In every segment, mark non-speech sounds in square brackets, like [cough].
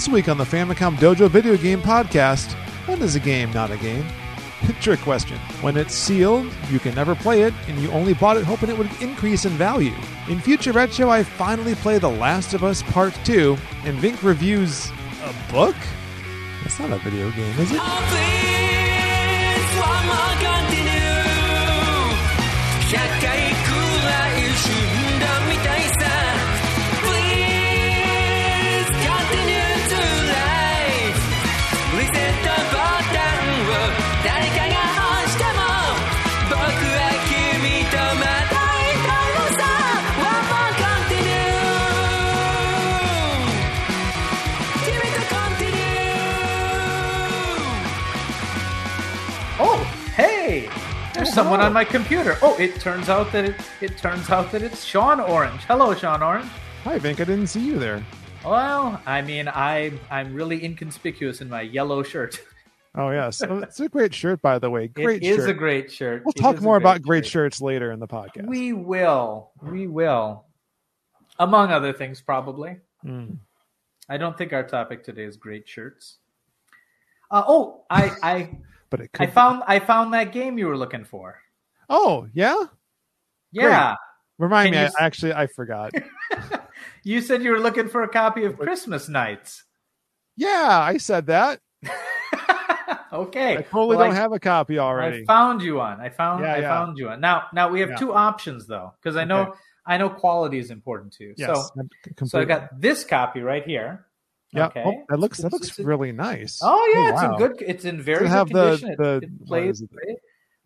This week on the Famicom Dojo Video Game Podcast, when is a game not a game? [laughs] Trick question. When it's sealed, you can never play it, and you only bought it hoping it would increase in value. In Future retro, I finally play The Last of Us Part 2, and Vinnk reviews a book? That's not a video game, is it? Someone on my computer. Oh, it turns out that it, it turns out that it's Sean Orange. Hello, Sean Orange. Hi, Vinnk. I didn't see you there. Well, I mean, I I'm really inconspicuous in my yellow shirt. Oh, yes. Oh, it's a great shirt, by the way. Great it is shirt. a great shirt. We'll It talk more about great shirt. shirts later in the podcast. We will. We will. Among other things, probably. Mm. I don't think our topic today is great shirts. Uh, oh, I I But it could. I found I found that game you were looking for. oh, yeah? Yeah. Remind Can me. you I, actually, I forgot. [laughs] You said you were looking for a copy of Christmas Nights. yeah, I said that. [laughs] okay. I totally Well, don't have a copy already. I found you one. I found Yeah, I yeah. found you one. Now now we have Yeah. two options though, because I know Okay. I know quality is important too. yes. So I'm so I got this copy right here. Yeah. Okay. Oh, that looks that looks it's really nice. Oh yeah, it's wow. in good. It's in very good condition. It- the- it, plays. it?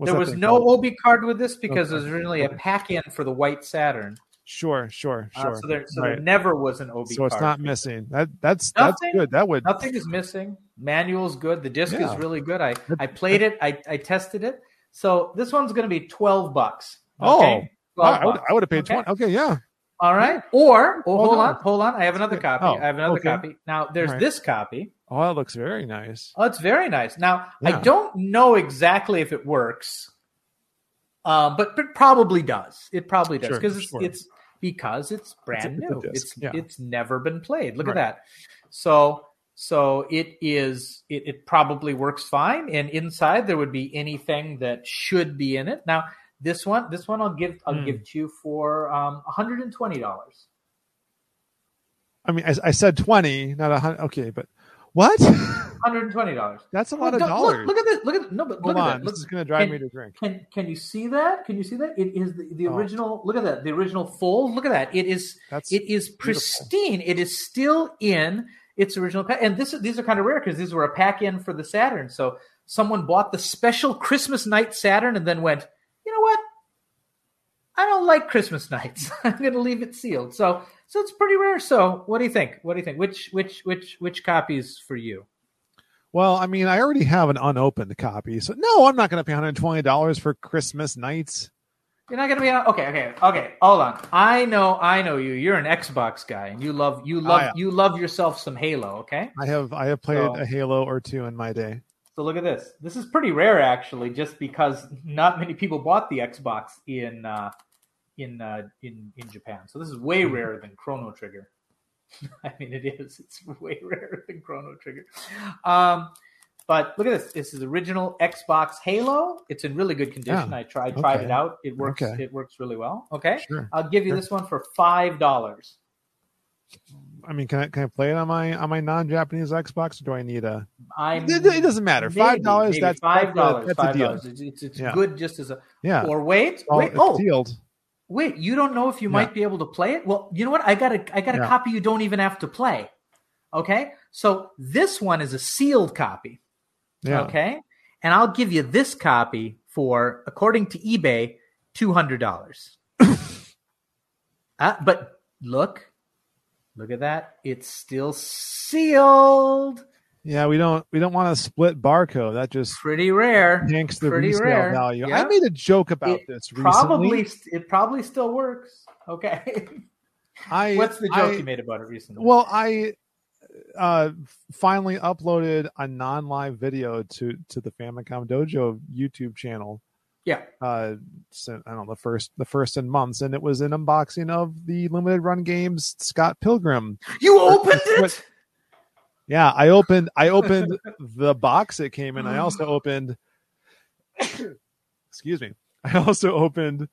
there was no called? obi card with this because Okay. it was originally a pack in for the White Saturn. Sure, sure, Uh, sure. so there, so Right. there never was an obi so it's not missing. That that's that's good. That would Nothing is missing. Manual's good. The disc Yeah. is really good. I, I played it. I, I tested it. So this one's going to be twelve bucks. Oh, Okay? I, 12 I would. I would have paid Okay. twenty. Okay, yeah. All right. Or oh, Hold hold on. on, hold on. I have another copy. Oh, I have another okay. copy. Now there's right. this copy. Oh, that looks very nice. Oh, it's very nice. Now I don't know exactly if it works, uh, but but probably does. It probably does Sure, because it's, sure. it's because it's brand it's new. It's yeah. it's never been played. Look at that. So so it is. It, it probably works fine. And inside there would be anything that should be in it. Now this one this one I'll give I'll Hmm. give to you for um, one hundred and twenty dollars. I mean, I, I said twenty, not a hundred. Okay, but what? [laughs] Hundred and twenty dollars. That's a lot Look, of dollars. look at this. Look at no, but Hold look on, at that. this Look, is going to drive can- me to drink. Can can you see that? Can you see that? It is the, the Oh. original. Look at that. The original fold. Look at that. It is That's it is pristine. It is still in its original pack. And this these are kind of rare because these were a pack in for the Saturn. So someone bought the special Christmas night Saturn and then went, you know what? I don't like Christmas nights. [laughs] I'm going to leave it sealed. So so it's pretty rare. So what do you think? What do you think? Which which which which copies for you? Well, I mean, I already have an unopened copy, so no, I'm not going to pay 120 dollars for Christmas nights. You're not gonna be on. Okay, okay, okay. Hold on. I know, I know you. You're an Xbox guy, and you love, you love, you love yourself some Halo. Okay. I have I have played So- a Halo or two in my day. So look at this. This is pretty rare, actually, just because not many people bought the Xbox in uh, in uh, in in Japan. So this is way Mm-hmm. rarer than Chrono Trigger. [laughs] I mean, it is. It's way [laughs] rarer than Chrono Trigger. Um, but look at this. This is original Xbox Halo. It's in really good condition. Yeah. I tried tried Okay. it out. It works. Okay. It works really well. Okay. Sure. I'll give you Sure. this one for five dollars. I mean, can I can I play it on my on my non-Japanese Xbox, or do I need a? I'm It, it doesn't matter. Five dollars. That's five dollars. That's, a, Five deal. dollars. It's, it's, it's Yeah. good just as a. Yeah. Or wait, Oh, wait. Oh, sealed. wait. You don't know if you Yeah. might be able to play it. Well, you know what? I got a I got a Yeah. copy. You don't even have to play. Okay, so this one is a sealed copy. Yeah. Okay, and I'll give you this copy for, according to eBay, two hundred dollars. [laughs] uh, but look, look at that. It's still sealed. Yeah. We don't we don't want to split barcode. That just Pretty rare. yanks the Pretty resale rare. value. Yeah. I made a joke about It this recently. Probably, it probably still works. Okay. [laughs] I What's the joke I- you made about it recently? Well, I uh finally uploaded a non-live video to to the Famicom Dojo YouTube channel. Yeah. Uh, so, I don't know the first the first in months, and it was an unboxing of the limited run games Scott Pilgrim. You opened it. Yeah, I opened I [laughs] opened the box it came in. I also [laughs] opened excuse me. I also opened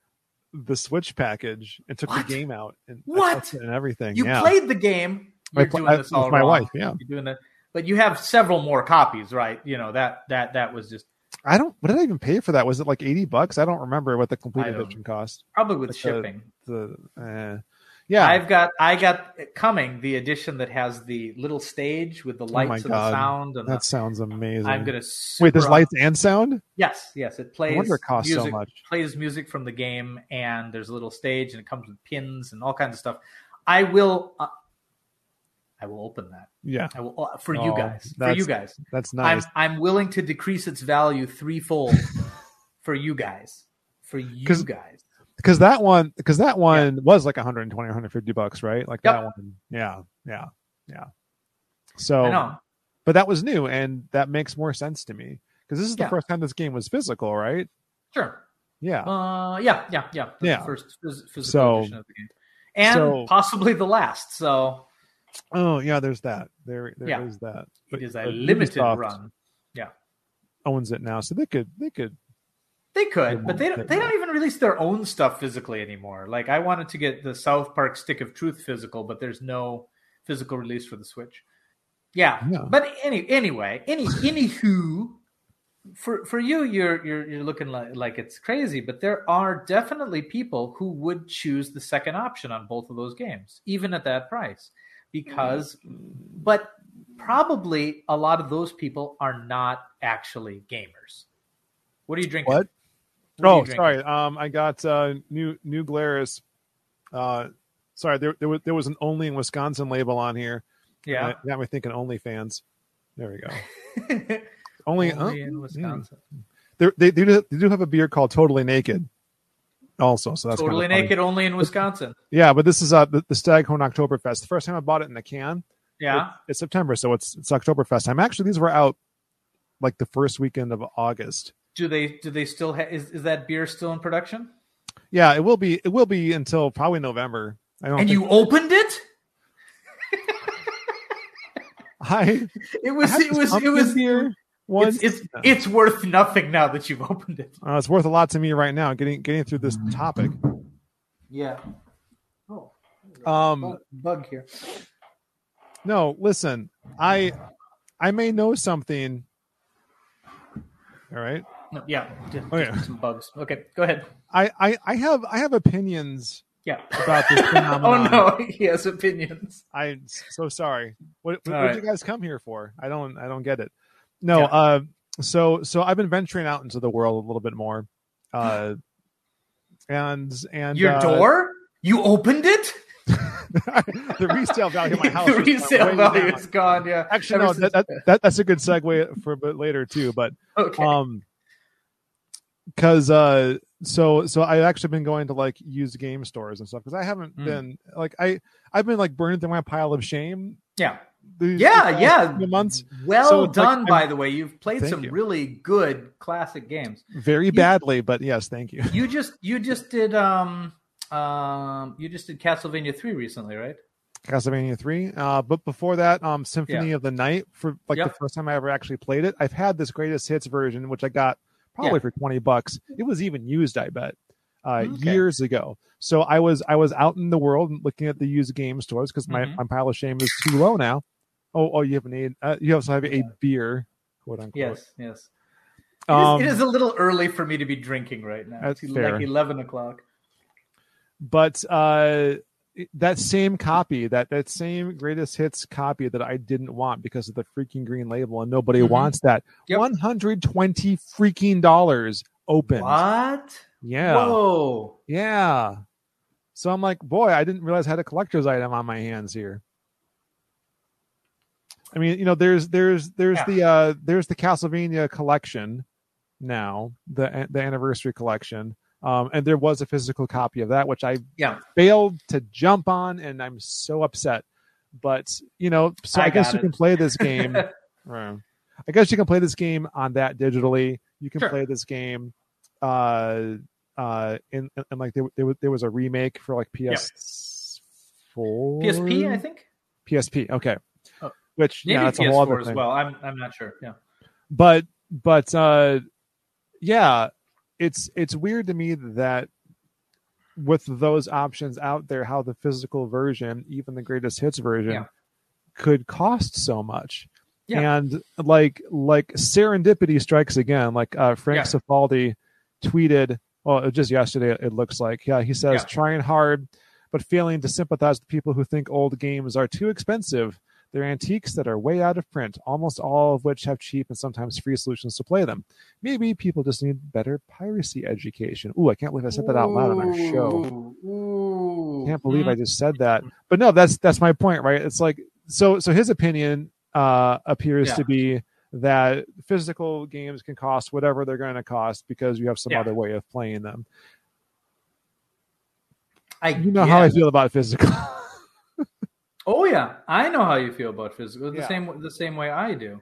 the Switch package and took What? the game out and What? and everything. You yeah. played the game. You're doing I- this all with my wrong. wife, yeah. You're doing that, but you have several more copies, right? You know that that that was just I don't what did I even pay for that? Was it like 80 bucks? I don't remember what the complete edition cost. probably with Like shipping. The uh, yeah. I've got I got coming the edition that has the little stage with the lights Oh and the sound and that sounds amazing. I'm gonna Wait, there's super- lights and sound? Yes, yes, it plays. No wonder it costs music, so much. Plays music from the game, and there's a little stage, and it comes with pins and all kinds of stuff. I will, uh, I will open that. Yeah, I will uh, for you Oh, guys. For you guys, that's nice. I'm I'm willing to decrease its value threefold [laughs] for you guys. For you 'Cause- guys. because that one because that one was like 120 150 bucks right like Yep. that one yeah yeah yeah so I know. but that was new and that makes more sense to me because this is the Yeah. first time this game was physical right Sure. yeah Uh, yeah, yeah, yeah. That's Yeah. First phys- physical So- edition of the game, and so- possibly the last. So oh yeah there's that there there is Yeah. that it is a limited Ubisoft run. Yeah. Owns it now so they could they could They could, but they don't, they don't even release their own stuff physically anymore. Like I wanted to get the South Park Stick of Truth physical, but there's no physical release for the Switch. Yeah, Yeah. but any anyway, any anywho, for for you, you're you're you're looking like like it's crazy, but there are definitely people who would choose the second option on both of those games, even at that price, because, but probably a lot of those people are not actually gamers. What are you drinking? What? What oh drinking? sorry um i got uh new new glarus uh sorry there, there was there was an only in wisconsin label on here Yeah. It got me thinking OnlyFans. There we go. [laughs] Only, Only oh, in mm. Wisconsin. They're- they they do, they do have a beer called Totally Naked. Also, so that's Totally naked, only in Wisconsin. Yeah, but this is uh the, the Staghorn Oktoberfest. The first time I bought it in the can. Yeah. it- it's September, so it's it's Oktoberfest time. Actually, these were out like the first weekend of August. Do they do they still ha- is is that beer still in production? Yeah, it will be it will be until probably November. I don't. And you opened it? [laughs] I, It was it was it was beer once. it's it's, No. it's worth nothing now that you've [laughs] opened it. Uh, it's worth a lot to me right now. Getting getting through this topic. Yeah. Oh. Um, Bug, bug here. No, listen, I I may know something. All right. No, yeah. Just, Okay. just some bugs. Okay, go ahead. I, I, I have I have opinions Yeah. about this [laughs] phenomenon. oh phenomenon. no, he has opinions. I'm so sorry. What what All did right. you guys come here for? I don't I don't get it. No, Yeah. uh so so I've been venturing out into the world a little bit more. Uh and and Your uh, door? You opened it? [laughs] the resale value of my [laughs] house the resale value is gone. Yeah. Actually, Ever no, that, that, that that's a good segue for a bit later too. But okay. um because uh so so i've actually been going to like used game stores and stuff because i haven't Mm. been like i i've been like burning through my pile of shame yeah. These Yeah, yeah. months Well So like done, I'm- by the way. You've played some you. really good classic games. very badly but yes thank you You [laughs] just you just did um um you just did Castlevania three recently, right? castlevania 3 uh but before that um symphony of the night for like the first time i ever actually played it i've had this greatest hits version which i got probably Yeah. for 20 bucks it was even used i bet uh Okay. years ago so i was i was out in the world looking at the used game stores because my, Mhm. my pile of shame is too low now oh oh you have an aid uh, you also have a beer quote unquote Yes, yes. It is, um, it is a little early for me to be drinking right now. That's it's fair. like eleven o'clock. but uh that same copy that that same greatest hits copy that i didn't want because of the freaking green label and nobody Mhm. wants that Yep. 120 freaking dollars open What? yeah Whoa. yeah so i'm like boy i didn't realize i had a collector's item on my hands here i mean you know there's there's there's Yeah. the uh there's the castlevania collection now the the anniversary collection um and there was a physical copy of that which i Yeah. failed to jump on and i'm so upset but you know so i, I guess got you can play this game [laughs] uh, i guess you can play this game on that digitally you can Sure. play this game uh uh in and like there, there, was, there was a remake for like ps4 PSP, I think. psp okay. Which Maybe yeah, that's a PS4 whole other as thing. well. I'm I'm not sure. Yeah. But but uh, yeah, it's it's weird to me that with those options out there, how the physical version, even the greatest hits version, Yeah. could cost so much. Yeah. And like like serendipity strikes again. Like uh, Frank Yeah. Cifaldi tweeted, well, just yesterday it looks like. Yeah, he says Yeah. trying hard but failing to sympathize with people who think old games are too expensive. They're antiques that are way out of print, almost all of which have cheap and sometimes free solutions to play them. Maybe people just need better piracy education. Ooh, I can't believe I said that out loud on our show. Ooh, ooh. Can't believe I just said that. But no, that's that's my point, right? It's like so so his opinion uh appears Yeah. to be that physical games can cost whatever they're going to cost because you have some Yeah. other way of playing them. I You know how I feel about physical. [laughs] Oh yeah, I know how you feel about physical. The Yeah. same the same way I do.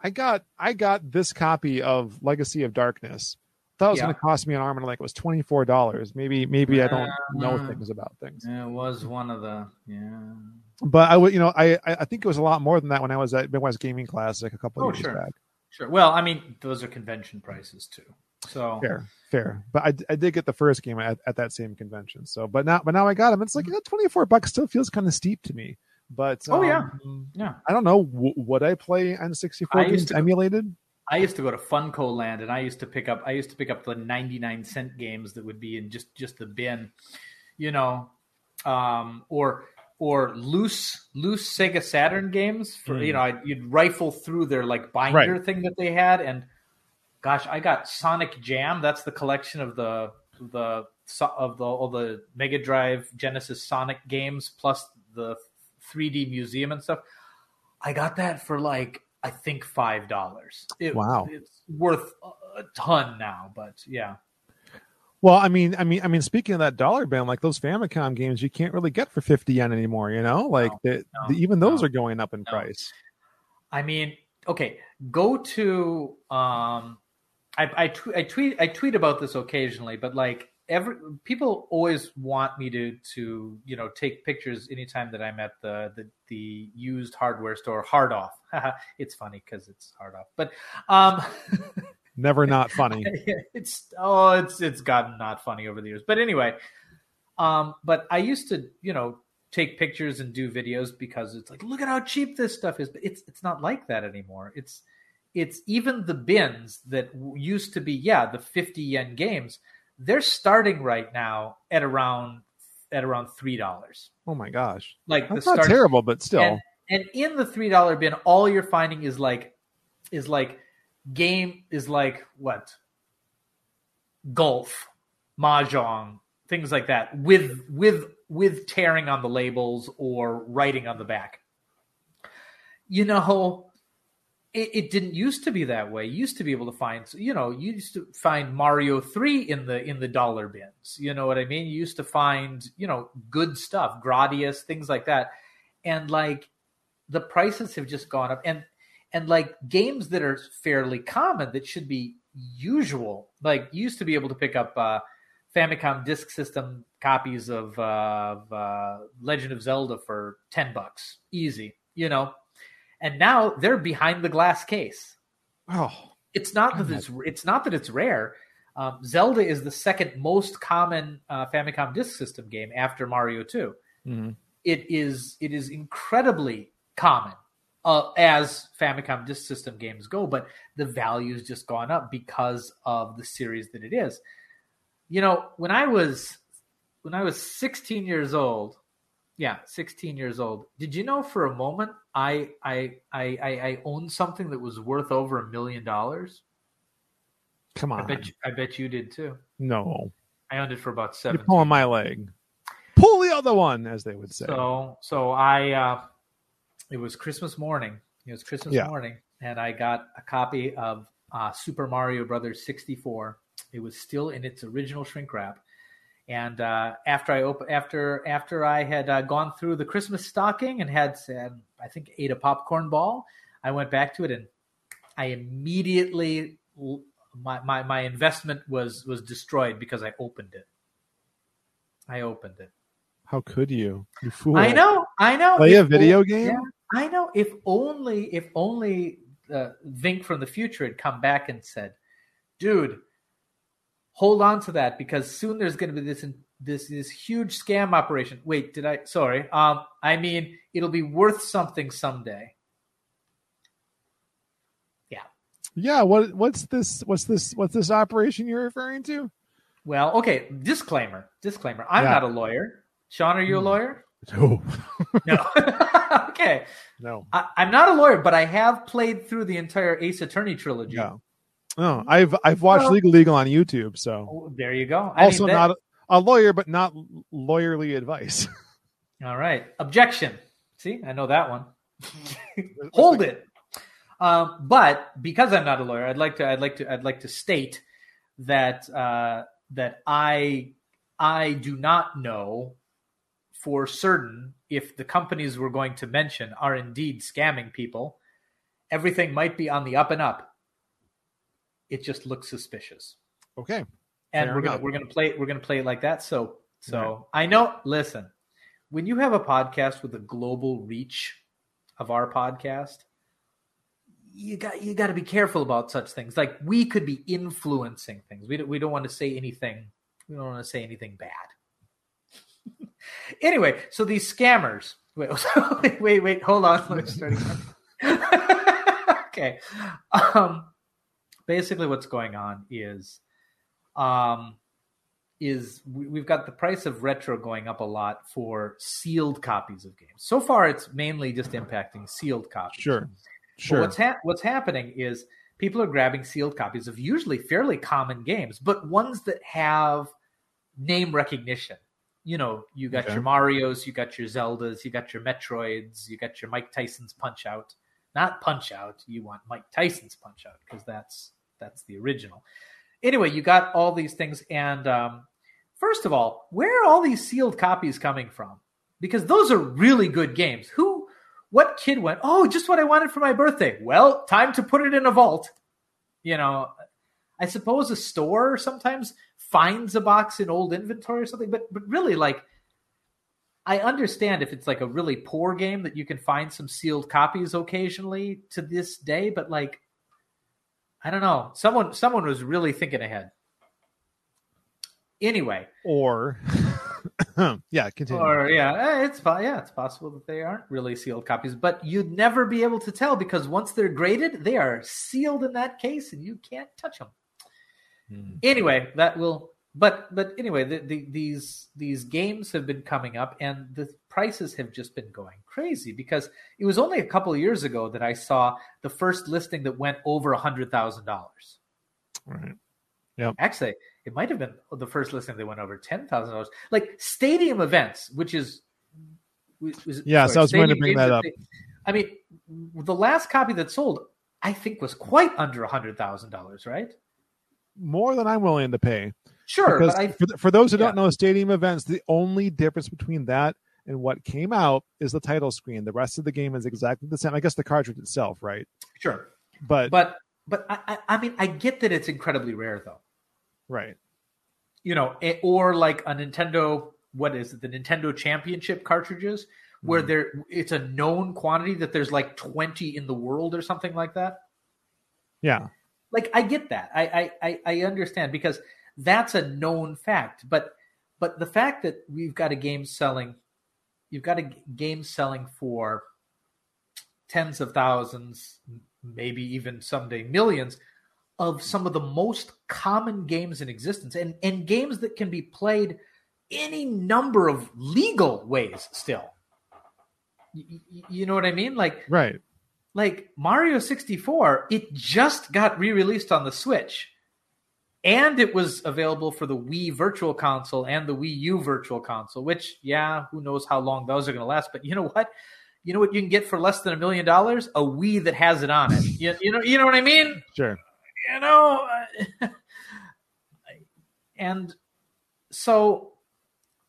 I got I got this copy of Legacy of Darkness. Thought it was Yeah. going to cost me an arm and like it was twenty four dollars. Maybe maybe I don't know Uh, things about things. It was one of the yeah. But I would you know I I I think it was a lot more than that when I was at Midwest Gaming Classic a couple Oh, years sure. back. Sure. Well, I mean, those are convention prices too. So Fair, fair. But I, I did get the first game at, at that same convention. So, but now, but now I got him. It's like yeah, twenty four bucks still feels kind of steep to me. But Oh, yeah. um, yeah. I don't know. W- would I play N sixty four games go- emulated? I used to go to Funco Land, and I used to pick up. I used to pick up the ninety nine cent games that would be in just just the bin, you know, um, or or loose loose Sega Saturn games. For Mm. you know, I'd, you'd rifle through their like binder thing that they had, and gosh, I got Sonic Jam. That's the collection of the the of the all the Mega Drive Genesis Sonic games plus the 3D museum and stuff. I got that for like I think five dollars. It, Wow. it's worth a ton now, but yeah, Well, I mean, I mean, I mean, speaking of that dollar bin, like those Famicom games, you can't really get for fifty yen anymore. You know, like No, the, no, the, even those no, are going up in price. I mean, okay, go to um, I I, tw- I tweet I tweet about this occasionally, but like every people always want me to to you know take pictures anytime that I'm at the the, the used hardware store. Hard off, [laughs] it's funny because it's hard off, but um. [laughs] Never not funny. [laughs] it's oh it's it's gotten not funny over the years but anyway um but i used to you know take pictures and do videos because it's like look at how cheap this stuff is but it's it's not like that anymore it's it's even the bins that used to be yeah the 50 yen games they're starting right now at around at around three dollars. Oh my gosh, like that's the not start terrible, but still, and, and in the three dollar bin, all you're finding is like is like game is like what? Golf, mahjong, things like that with with with tearing on the labels or writing on the back. You know, it, it didn't used to be that way. You used to be able to find, you know, you used to find Mario three in the in the dollar bins. You know what I mean? You used to find, you know, good stuff, Gradius, things like that, and like the prices have just gone up, and and like games that are fairly common that should be usual, like you used to be able to pick up uh, Famicom Disk System copies of, uh, of uh, Legend of Zelda for ten bucks, easy, you know and now they're behind the glass case. oh, It's not that it's it's not that it's rare. Um, Zelda is the second most common uh, Famicom Disk System game after Mario Two. mhm. It is it is incredibly common uh, as Famicom Disk System games go, but the value's just gone up because of the series that it is. You know, when I was when I was 16 years old, yeah, 16 years old. Did you know for a moment I I I I, I owned something that was worth over a million dollars? come I on, bet you, I bet you did too. no, I owned it for about you're seven. pulling my leg. Pull the other one, as they would say. So so I uh, it was Christmas morning. It was Christmas Yeah. morning, and I got a copy of uh, Super Mario Brothers 64. It was still in its original shrink wrap. And uh, after I op- after after I had uh, gone through the Christmas stocking and had said I think ate a popcorn ball, I went back to it and I immediately my, my my investment was was destroyed because I opened it. I opened it. How could you? You fool! I know, I know. Play It- a video game? yeah, I know. If only, if only uh, Vinnk from the future had come back and said, "Dude, hold on to that because soon there's going to be this this this huge scam operation." Wait, did I? Sorry. Um, I mean, it'll be worth something someday. Yeah. Yeah. What what's this? What's this? What's this operation you're referring to? Well, okay. Disclaimer. Disclaimer. I'm yeah. not a lawyer. Sean, are you a hmm. lawyer? No. [laughs] no. [laughs] okay. No. I, am not a lawyer, but I have played through the entire Ace Attorney trilogy. No. Oh, I've I've watched well, LegalEagle on YouTube, so oh, there you go. I also mean, that... not a, a lawyer, but not lawyerly advice. [laughs] All right. Objection. See, I know that one. [laughs] [laughs] Hold it. Um, but because I'm not a lawyer, I'd like to I'd like to I'd like to state that uh, that I I do not know for certain if the companies we're going to mention are indeed scamming people. Everything might be on the up and up. It just looks suspicious. Okay. And Fair we're gonna we're gonna play we're gonna play it like that. So so right. I know listen, when you have a podcast with a global reach of our podcast, you got you got to be careful about such things. Like we could be influencing things. We don't, we don't want to say anything. We don't want to say anything bad. [laughs] anyway, so these scammers. Wait, [laughs] wait, wait, wait. Hold on. Let's start again. [laughs] okay. Um, basically, what's going on is, um, is we, have got the price of retro going up a lot for sealed copies of games. So far, it's mainly just impacting sealed copies. Sure. Sure. But what's ha- what's happening is people are grabbing sealed copies of usually fairly common games, but ones that have name recognition. You know, you got okay. your Mario's, you got your Zeldas, you got your Metroids, you got your Mike Tyson's Punch Out. Not Punch Out, you want Mike Tyson's Punch Out because that's that's the original. Anyway, you got all these things, and um, first of all, where are all these sealed copies coming from? Because those are really good games. Who what kid went, oh, just what I wanted for my birthday? Well, time to put it in a vault. You know, I suppose a store sometimes finds a box in old inventory or something, but but really, like, I understand if it's like a really poor game that you can find some sealed copies occasionally to this day, but like, I don't know. Someone someone was really thinking ahead. Anyway, or [coughs] yeah, continue. Or yeah, eh, it's yeah, it's possible that they aren't really sealed copies, but you'd never be able to tell because once they're graded, they are sealed in that case, and you can't touch them. Hmm. Anyway, that will. But but anyway, the, the, these these games have been coming up, and the prices have just been going crazy because it was only a couple of years ago that I saw the first listing that went over a hundred thousand dollars. Right. Yeah. Actually, it might have been the first listing that went over ten thousand dollars. Like stadium events, which is was, yeah. Sorry, so I was going to bring that up. They, I mean, the last copy that sold, I think, was quite under a hundred thousand dollars, right? More than I'm willing to pay. Sure, because I, for, for, those who yeah. don't know, stadium events, the only difference between that and what came out is the title screen. The rest of the game is exactly the same. I guess the cartridge itself, right? Sure, but but but I, I mean, I get that it's incredibly rare, though. Right. You know, or like a Nintendo, what is it? The Nintendo Championship cartridges, where mm. there it's a known quantity that there's like 20 in the world or something like that. Yeah. Like I get that. I I I understand because that's a known fact, but but the fact that we've got a game selling you've got a game selling for tens of thousands, maybe even someday millions of some of the most common games in existence and, and games that can be played any number of legal ways still. You, you know what I mean? Like, right. Like Mario 64, it just got re released on the Switch. And it was available for the Wii Virtual Console and the Wii U Virtual Console, which, yeah, who knows how long those are going to last. But you know what? You know what you can get for less than a million dollars? A Wii that has it on it. You, you know, you know what I mean? Sure you know, uh, [laughs] and so,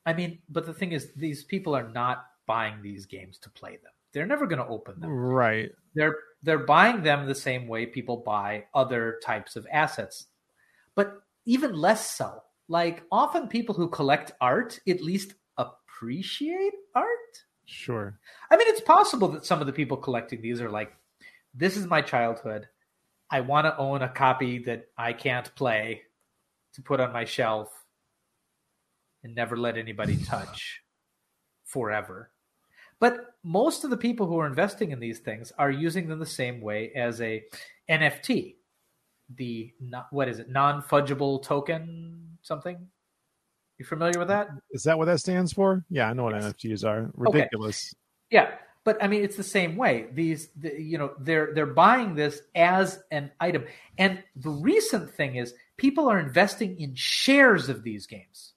I mean, but the thing is, these people are not buying these games to play them. They're never going to open them. Right. They're they're buying them the same way people buy other types of assets, but even less so. Like often, people who collect art at least appreciate art. Sure. I mean, it's possible that some of the people collecting these are like, this is my childhood. I want to own a copy that I can't play to put on my shelf and never let anybody [laughs] touch forever. But most of the people who are investing in these things are using them the same way as a NFT, the what is it, non fungible token something? You familiar with that? Is that what that stands for? Yeah, I know what yes. NFTs are. Ridiculous. Okay. Yeah, but I mean, it's the same way. These, the, you know, they're they're buying this as an item, and the recent thing is people are investing in shares of these games.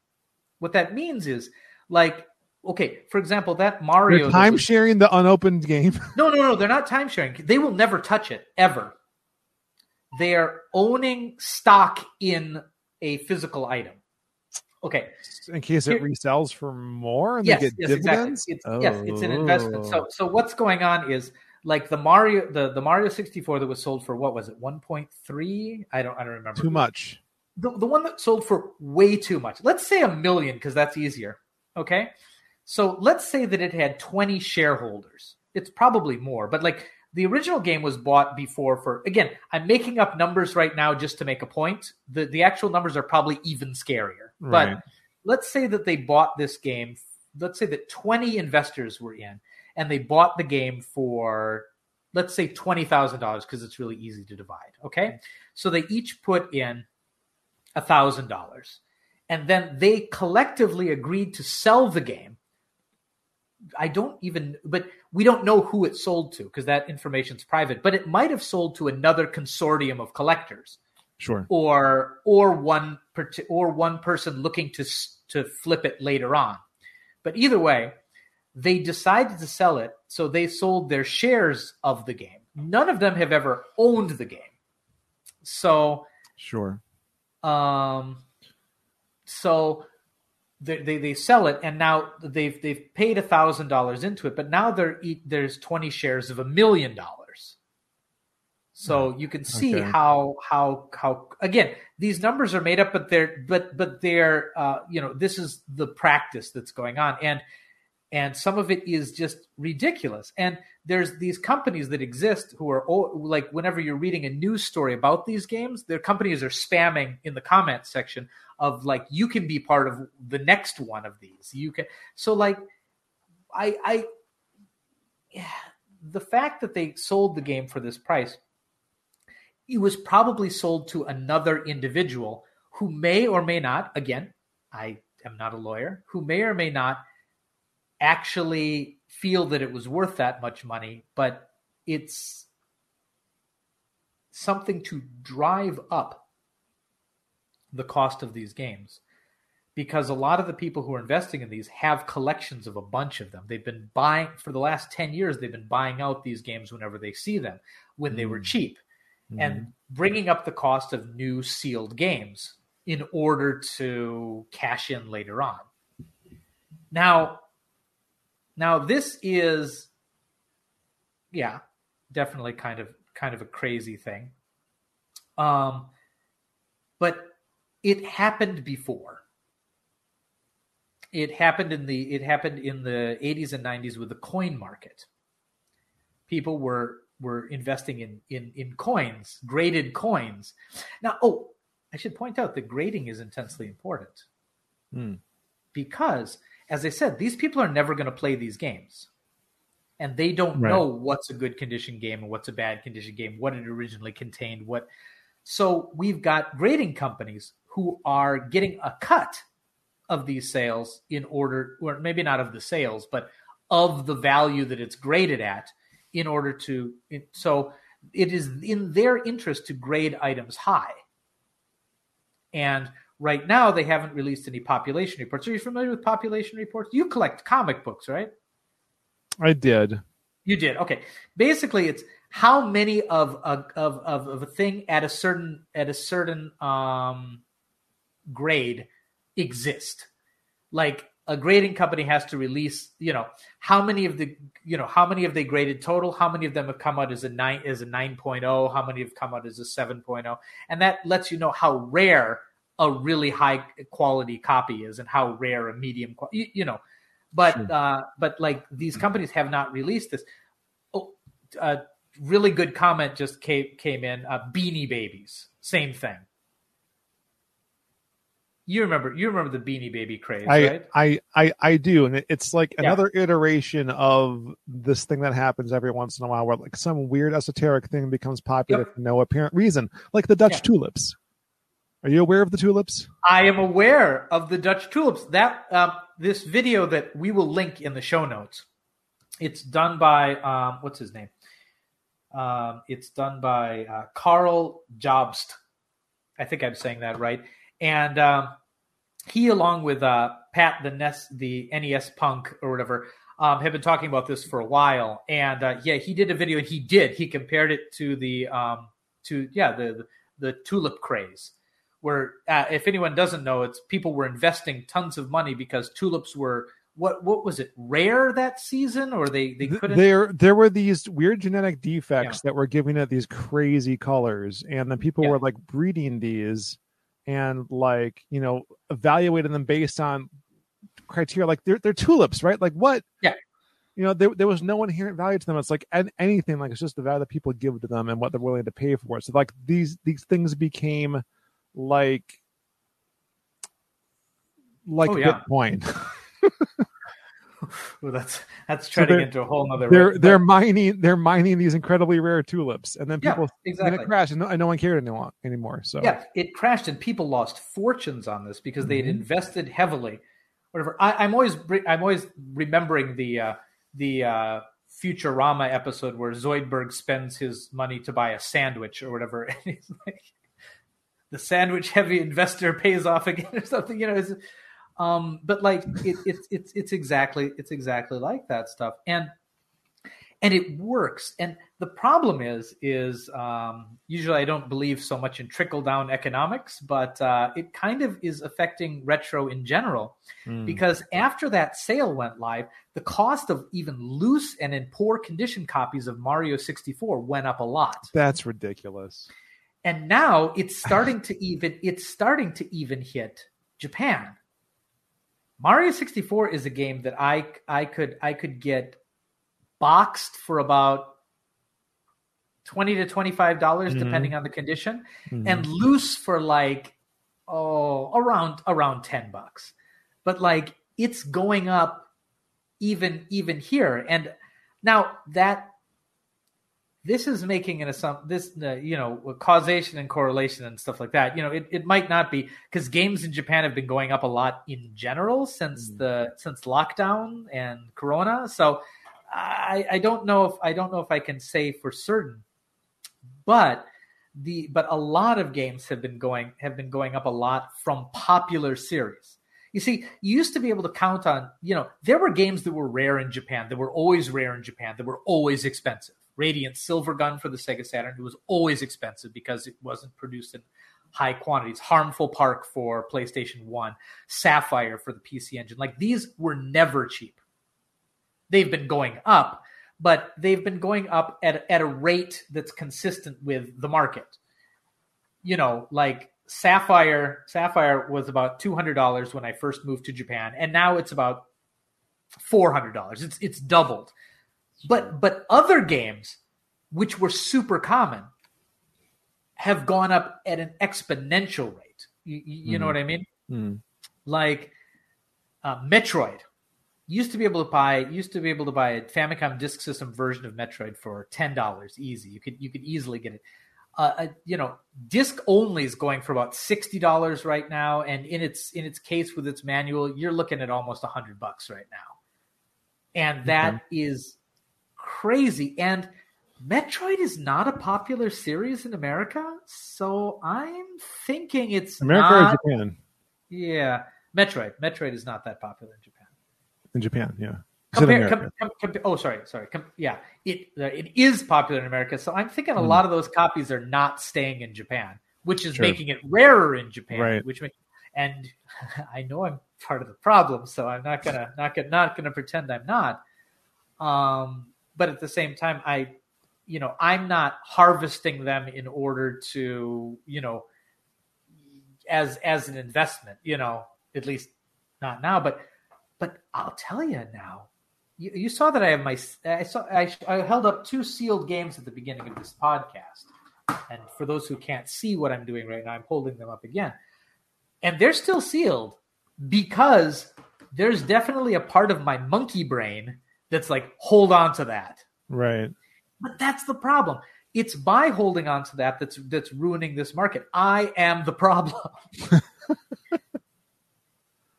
What that means is, like, okay, for example, that Mario time sharing the unopened game. no, no, no, they're not time sharing. They will never touch it ever. They are owning stock in a physical item. Okay. In case it resells for more and yes, they get yes, dividends? Exactly. It's, oh. Yes, it's an investment. So oh. so what's going on is like the Mario the, the Mario 64 that was sold for what was it? 1.3? I don't I don't remember. Too much. The, the one that sold for way too much. Let's say a million because that's easier. Okay? So let's say that it had 20 shareholders. It's probably more, but like the original game was bought before for again, I'm making up numbers right now just to make a point. The the actual numbers are probably even scarier. Right. But let's say that they bought this game, let's say that 20 investors were in and they bought the game for let's say $20,000 because it's really easy to divide, okay? So they each put in $1,000 and then they collectively agreed to sell the game I don't even, but we don't know who it sold to because that information's private. But it might have sold to another consortium of collectors, sure, or or one or one person looking to to flip it later on. But either way, they decided to sell it, so they sold their shares of the game. None of them have ever owned the game, so sure. Um, so they, they, they sell it and now they've they've paid a thousand dollars into it but now there there's 20 shares of a million dollars. So you can see okay. how how how again these numbers are made up but they're but but they're uh, you know this is the practice that's going on. And and some of it is just ridiculous. And there's these companies that exist who are like whenever you're reading a news story about these games their companies are spamming in the comment section of like you can be part of the next one of these. You can so like i i yeah, [sighs] the fact that they sold the game for this price it was probably sold to another individual who may or may not again i am not a lawyer who may or may not actually feel that it was worth that much money but it's something to drive up the cost of these games because a lot of the people who are investing in these have collections of a bunch of them. They've been buying for the last 10 years, they've been buying out these games whenever they see them when mm. they were mm. cheap mm. and bringing up the cost of new sealed games in order to cash in later on. Now, now this is yeah, definitely kind of kind of a crazy thing. Um but it happened before. It happened in the it happened in the 80s and 90s with the coin market. People were were investing in in in coins, graded coins. Now, oh, I should point out that grading is intensely important. Mm. Because as I said, these people are never going to play these games. And they don't right. know what's a good condition game and what's a bad condition game, what it originally contained, what so we've got grading companies who are getting a cut of these sales in order, or maybe not of the sales, but of the value that it's graded at in order to. So it is in their interest to grade items high. And right now, they haven't released any population reports. Are you familiar with population reports? You collect comic books, right? I did. You did. Okay. Basically, it's how many of a of, of, of a thing at a certain at a certain um grade exist. Like a grading company has to release, you know, how many of the, you know, how many have they graded total? How many of them have come out as a nine, as a 9.0? How many have come out as a 7.0? And that lets you know how rare a really high quality copy is and how rare a medium, you, you know, but Sure. uh, but like these companies have not released this. Oh, uh, really good comment just came came in. Uh, Beanie Babies, same thing. You remember you remember the Beanie Baby craze, I, right? I I I do, and it's like Yeah. another iteration of this thing that happens every once in a while, where like some weird esoteric thing becomes popular Yep. for no apparent reason, like the Dutch Yeah. tulips. Are you aware of the tulips? I am aware of the Dutch tulips. That um, this video that we will link in the show notes. It's done by um, what's his name? Um, it's done by uh, Karl Jobst. I think I'm saying that right. And um, he, along with uh, Pat, the NES, the NES Punk or whatever, um, have been talking about this for a while. And uh, yeah, he did a video. and He did. He compared it to the um, to yeah the the, the tulip craze where uh, if anyone doesn't know, it's people were investing tons of money because tulips were what what was it rare that season, or they they couldn't. There, there were these weird genetic defects that were giving it these crazy colors, and then people Yeah. were like breeding these and like you know evaluating them based on criteria like they're they're tulips, right? Like what? Yeah. You know, there there was no inherent value to them. It's like an- anything, like it's just the value that people give to them and what they're willing to pay for it. So like these these things became like like Oh, yeah. Bitcoin. Well, [laughs] that's that's So treading they're- into a whole nother. they're they're mining they're mining these incredibly rare tulips, and then Yeah, people exactly. then it crashed, and no, and no one cared any- anymore. So Yeah, it crashed and people lost fortunes on this because they had Mhm. invested heavily. Whatever. I, I'm always I'm always remembering the uh, the uh, Futurama episode where Zoidberg spends his money to buy a sandwich or whatever, [laughs] and he's like, the sandwich heavy investor pays off again or something. You know, it's, um, but like it, it's it's it's exactly it's exactly like that stuff and and it works and the problem is is um, usually i don't believe so much in trickle down economics but uh, it kind of is affecting retro in general Mm. because after that sale went live the cost of even loose and in poor condition copies of mario 64 went up a lot that's ridiculous. And now it's [laughs] starting to even it's starting to even hit Japan. Mario 64 is a game that I I could I could get boxed for about 20 to 25 dollars Mhm. depending on the condition Mhm. and loose for like oh around around 10 bucks. But like it's going up even even here and now that this is making an assumption this uh, you know causation and correlation and stuff like that. You know it, it might not be because games in japan have been going up a lot in general since Mm. the since lockdown and corona. So i i don't know if i don't know if i can say for certain but the but a lot of games have been going have been going up a lot from popular series. You see you used to be able to count on you know there were games that were rare in japan that were always rare in japan that were always expensive radiant silver gun for the sega saturn it was always expensive because it wasn't produced in high quantities harmful park for playstation 1 sapphire for the pc engine like these were never cheap they've been going up but they've been going up at, at a rate that's consistent with the market. You know, like Sapphire, Sapphire was about two hundred dollars when I first moved to Japan, and now it's about four hundred dollars. It's it's doubled. But but other games, which were super common, have gone up at an exponential rate. You, you you know Mhm. what I mean? Mm. like uh, Metroid. Used to be able to buy used to be able to buy a Famicom Disk System version of Metroid for ten dollars easy. You could you could easily get it. Uh, uh, you know, disc only is going for about sixty dollars right now, and in its in its case with its manual, you're looking at almost a hundred bucks right now, and that is crazy. And Metroid is not a popular series in America, so I'm thinking it's America not, or Japan? yeah, Metroid. Metroid is not that popular in Japan. In Japan, yeah. Compare, com, com, com, oh, sorry, sorry. Com, yeah, it uh, it is popular in America, so I'm thinking a lot of those copies are not staying in Japan, which is Sure. making it rarer in Japan. Right. Which make, and [laughs] I know I'm part of the problem, so I'm not gonna not gonna not gonna pretend I'm not. Um, but at the same time, I, you know, I'm not harvesting them in order to, you know, as as an investment. You know, at least not now, but but I'll tell you now. You, you saw that I have my I saw I, I held up two sealed games at the beginning of this podcast, and for those who can't see what I'm doing right now, I'm holding them up again, and they're still sealed because there's definitely a part of my monkey brain that's like hold on to that. Right. But that's the problem. It's by holding on to that that's that's ruining this market. I am the problem. [laughs]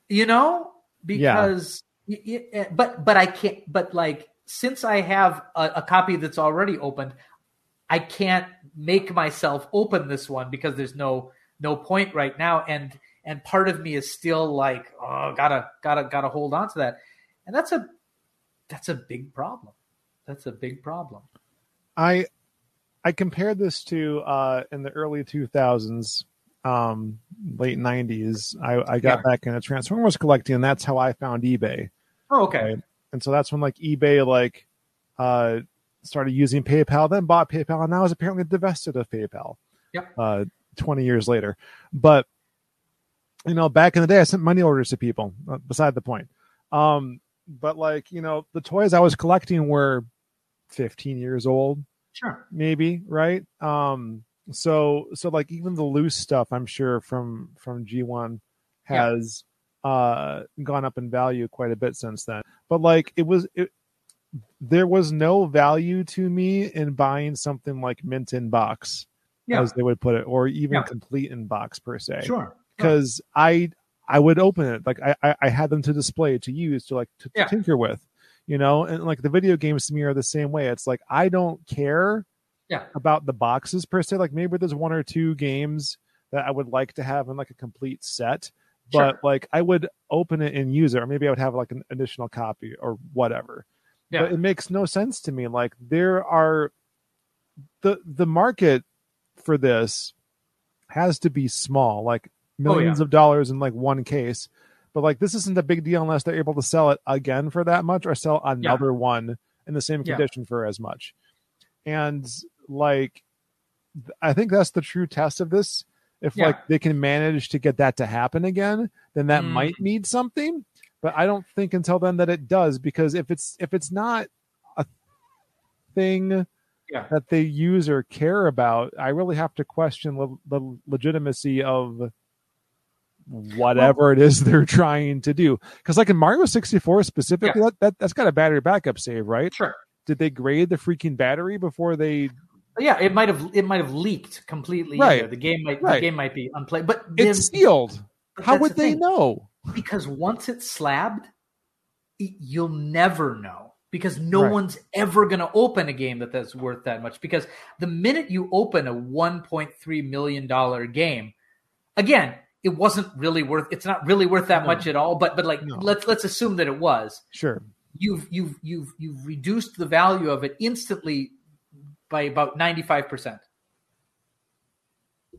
you know, because yeah. it, but but I can't. But like since I have a, a copy that's already opened, I can't make myself open this one because there's no no point right now. And and part of me is still like, oh, gotta gotta gotta hold on to that, and that's a that's a big problem. That's a big problem. I I compared this to uh, in the early 2000s, um, late 90s. I, I got yeah. back into Transformers collecting, and that's how I found eBay. Oh, okay. Right? And so that's when like eBay like uh, started using PayPal, then bought PayPal, and now is apparently divested of PayPal. Yep. Uh, 20 years later, but you know, back in the day, I sent money orders to people. Uh, beside the point. Um, but like you know, the toys I was collecting were 15 years old, sure, maybe right. Um, so so like even the loose stuff, I'm sure from from G1 has yeah. uh gone up in value quite a bit since then. But like it was it, there was no value to me in buying something like mint in box, yeah. as they would put it, or even yeah. complete in box per se. Sure. Because I I would open it like I, I had them to display to use to like to, to tinker with, you know, and like the video games to me are the same way. It's like I don't care yeah. about the boxes per se. Like maybe there's one or two games that I would like to have in like a complete set, but sure. like I would open it and use it, or maybe I would have like an additional copy or whatever. Yeah. But it makes no sense to me. Like there are the the market for this has to be small, like millions oh, yeah. of dollars in like one case. But like this isn't a big deal unless they're able to sell it again for that much or sell another yeah. one in the same condition yeah. for as much. And like I think that's the true test of this. If like they can manage to get that to happen again, then that mm. might mean something. But I don't think until then that it does because if it's if it's not a thing yeah. that they use or care about, I really have to question le- the legitimacy of whatever well, it is [laughs] they're trying to do. Because like in Mario 64 specifically, yeah. that, that that's got a battery backup save, right? Sure. Did they grade the freaking battery before they yeah, it might have it might have leaked completely. Right. The game might right. the game might be unplayed, but it's sealed. How would the they know? Because once it's slabbed, you'll never know because no right. one's ever going to open a game that that's worth that much. Because the minute you open a 1.3 million dollar game, again, it wasn't really worth. It's not really worth that no. much at all. But but like no. let's let's assume that it was. Sure. You've you've you've you've reduced the value of it instantly by about 95%.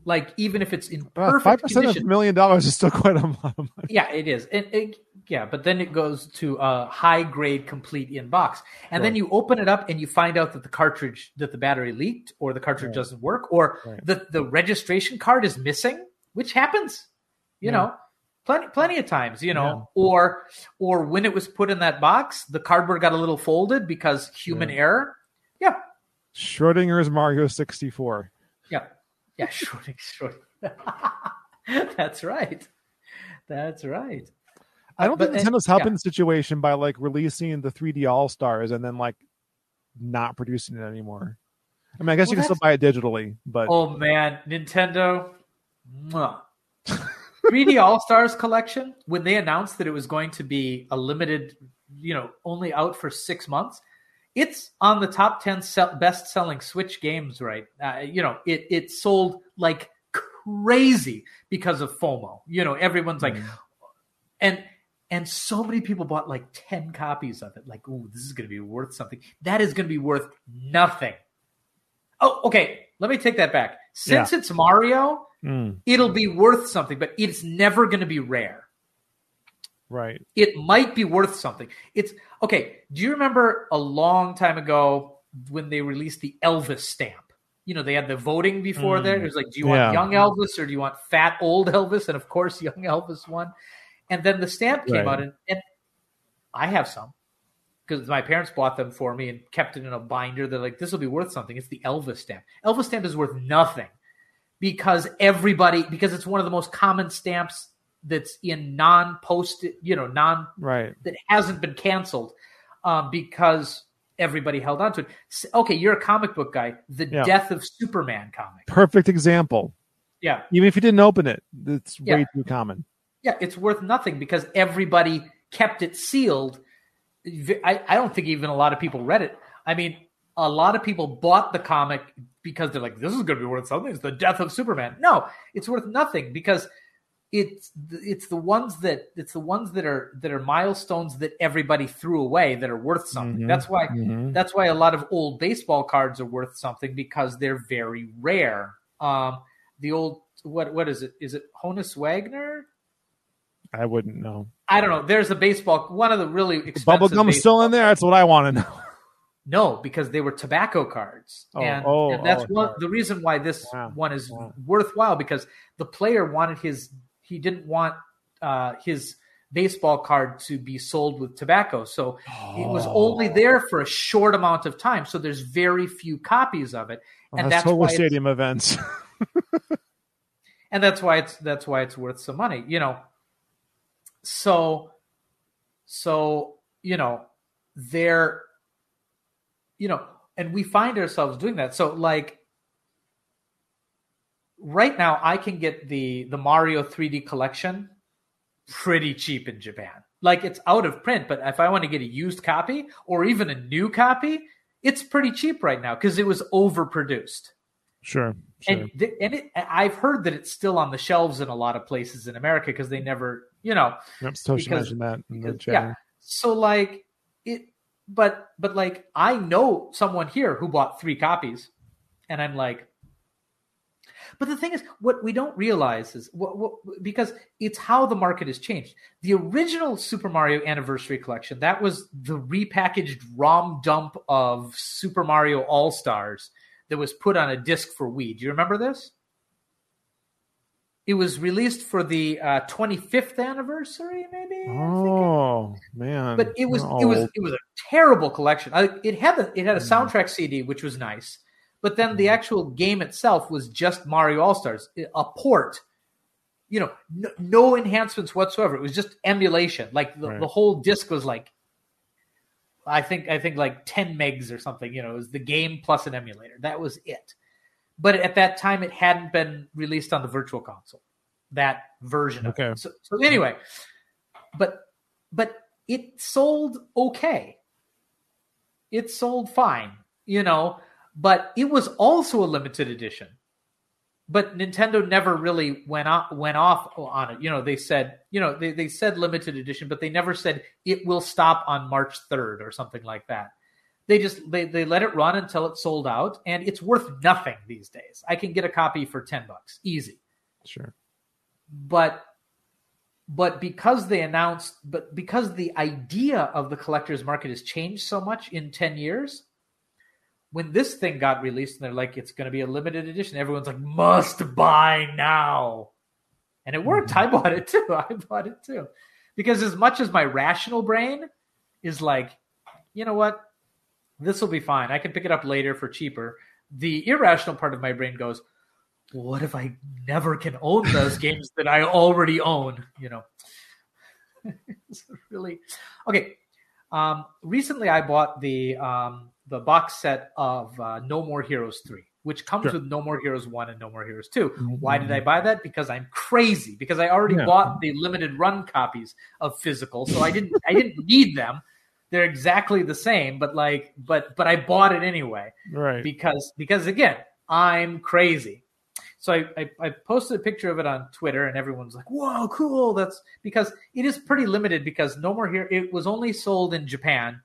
Like even if it's in perfect five percent of a million dollars is still quite a lot of money. Yeah, it is. And it, yeah, but then it goes to a high grade complete inbox, and right. then you open it up and you find out that the cartridge, that the battery leaked, or the cartridge right. doesn't work, or right. the the registration card is missing, which happens. You yeah. know, plenty plenty of times. You know, yeah. or or when it was put in that box, the cardboard got a little folded because human error. Yeah, Schrodinger's Mario 64. Yeah. Yeah, [laughs] Schrodinger. [laughs] That's right. That's right. I don't but, think Nintendo's helping yeah. the situation by like releasing the 3D All Stars and then like not producing it anymore. I mean, I guess well, you can still buy it digitally, but oh man, Nintendo. 3D All Stars collection when they announced that it was going to be a limited, you know, only out for six months it's on the top 10 sell- best selling Switch games, right? Uh, you know, it, it sold like crazy because of FOMO. You know, everyone's like, mm. and, and so many people bought like 10 copies of it. Like, ooh, this is going to be worth something. That is going to be worth nothing. Oh, okay. Let me take that back. Since yeah. it's Mario, mm. it'll be worth something, but it's never going to be rare. Right. It might be worth something. It's okay. Do you remember a long time ago when they released the Elvis stamp? You know, they had the voting before mm. there. It was like, do you want yeah. young Elvis or do you want fat old [laughs] Elvis? And of course, young Elvis won. And then the stamp came right. out, and, and I have some because my parents bought them for me and kept it in a binder. They're like, this will be worth something. It's the Elvis stamp. Elvis stamp is worth nothing because everybody because it's one of the most common stamps that's in non-post, you know, non right that hasn't been canceled um, because everybody held on to it. Okay, you're a comic book guy. The yeah. Death of Superman comic. Perfect example. Yeah. Even if you didn't open it, it's yeah. way too common. Yeah, it's worth nothing because everybody kept it sealed. I, I don't think even a lot of people read it. I mean, a lot of people bought the comic because they're like, this is going to be worth something. It's the death of Superman. No, it's worth nothing because it's it's the ones that it's the ones that are that are milestones that everybody threw away that are worth something. Mm-hmm. That's why mm-hmm. that's why a lot of old baseball cards are worth something because they're very rare. Um, the old what what is it? Is it Honus Wagner? I wouldn't know. I don't know. There's a baseball one of the really expensive bubblegum still in there. That's what I want to know. No, because they were tobacco cards, oh, and, oh, and that's oh, one the reason why this wow. one is wow. worthwhile because the player wanted his he didn't want uh, his baseball card to be sold with tobacco. So it was only oh. there for a short amount of time. So there's very few copies of it, and that's, that's why stadium events. [laughs] and that's why it's that's why it's worth some money, you know. So, so you know, there, you know, and we find ourselves doing that. So, like, right now I can get the the Mario 3D collection pretty cheap in Japan. Like it's out of print, but if I want to get a used copy or even a new copy, it's pretty cheap right now because it was overproduced. Sure. sure. And th- and it, I've heard that it's still on the shelves in a lot of places in America because they never, you know. Yep, mentioned that. Because, yeah. So like but but like I know someone here who bought three copies, and I'm like, but the thing is, what we don't realize is what, what, because it's how the market has changed. The original Super Mario Anniversary Collection, that was the repackaged ROM dump of Super Mario All Stars that was put on a disc for Wii. Do you remember this? It was released for the uh, 25th anniversary, maybe. Oh man! But it was it was it was a terrible collection. it had a, it had a mm. soundtrack CD, which was nice but then the mm-hmm. actual game itself was just Mario All Stars, a port. You know, no, no, enhancements whatsoever. It was just emulation. Like the, right. the whole disc was like, I think I think like ten megs or something. You know, it was the game plus an emulator. That was it. But at that time, it hadn't been released on the Virtual Console. That version. Okay. Of it. So, so anyway, but but it sold okay. It sold fine. You know, but it was also a limited edition. But Nintendo never really went off, went off on it. You know, they said, you know, they, they said limited edition, but they never said it will stop on March 3rd or something like that. They just they, they let it run until it sold out, and it's worth nothing these days. I can get a copy for 10 bucks, easy. Sure. But but because they announced but because the idea of the collector's market has changed so much in 10 years when this thing got released and they're like, it's going to be a limited edition, everyone's like, must buy now. And it worked. Mm-hmm. I bought it too. [laughs] I bought it too. Because as much as my rational brain is like, you know what? This will be fine. I can pick it up later for cheaper. The irrational part of my brain goes, what if I never can own those [laughs] games that I already own? You know, [laughs] it's really okay. Um, recently, I bought the um, the box set of uh, No More Heroes 3, which comes sure. with No More Heroes 1 and No More Heroes 2. Mm-hmm. Why did I buy that? Because I'm crazy. Because I already yeah. bought the limited run copies of physical, so I didn't I didn't need them. They're exactly the same, but like but but I bought it anyway. Right. Because because again, I'm crazy. So I, I, I, posted a picture of it on Twitter, and everyone's like, "Whoa, cool!" That's because it is pretty limited. Because No More Here, it was only sold in Japan,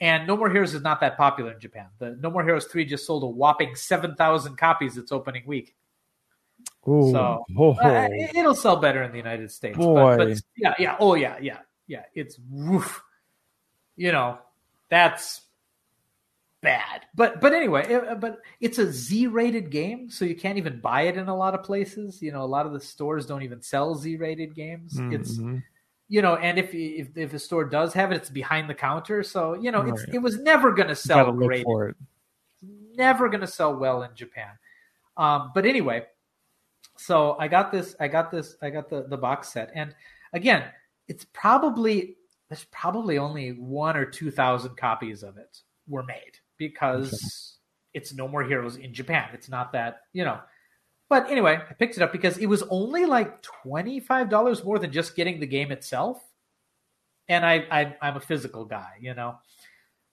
and No More Heroes is not that popular in Japan. The No More Heroes 3 just sold a whopping 7,000 copies its opening week. Ooh, so oh. uh, it'll sell better in the United States. Boy. But, but, yeah, yeah, oh yeah, yeah, yeah. It's woof. You know, that's bad. But but anyway, it, but it's a Z-rated game, so you can't even buy it in a lot of places. You know, a lot of the stores don't even sell Z-rated games. Mm-hmm. It's you know, and if if if a store does have it, it's behind the counter. So you know, it's Right. it was never going to sell great. for it. Never going to sell well in Japan. Um, but anyway, so I got this. I got this. I got the the box set, and again, it's probably there's probably only one or two thousand copies of it were made because it's No More Heroes in Japan. It's not that you know. But anyway, I picked it up because it was only like twenty five dollars more than just getting the game itself, and I, I I'm a physical guy, you know.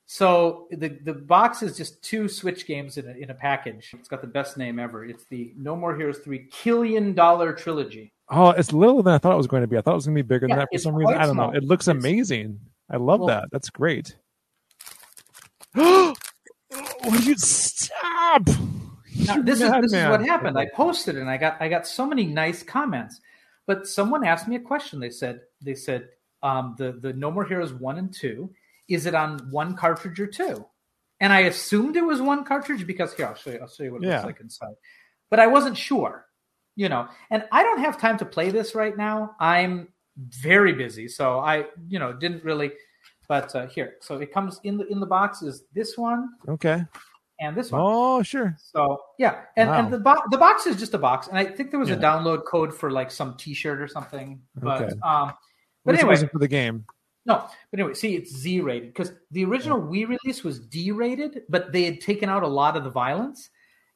So the the box is just two Switch games in a, in a package. It's got the best name ever. It's the No More Heroes three Killion Dollar Trilogy. Oh, it's littler than I thought it was going to be. I thought it was going to be bigger Yeah, than that for some reason. quite I don't know. It looks It's- amazing. I love Well- that. That's great. [gasps] Would you stop? Now, this is this is what happened. I posted and I got I got so many nice comments, but someone asked me a question. They said they said um, the the No More Heroes one and two is it on one cartridge or two? And I assumed it was one cartridge because here I'll show you I'll show you what it Yeah. looks like inside, but I wasn't sure, you know. And I don't have time to play this right now. I'm very busy, so I you know didn't really. But uh, here, so it comes in the in the box is this one Okay. and this one. Oh, sure. So yeah, and, Wow. and the box the box is just a box, and I think there was a download code for like some T-shirt or something. But Okay. um, but This anyway, wasn't for the game. no, but anyway, see, it's Z rated because the original Wii release was D rated, but they had taken out a lot of the violence,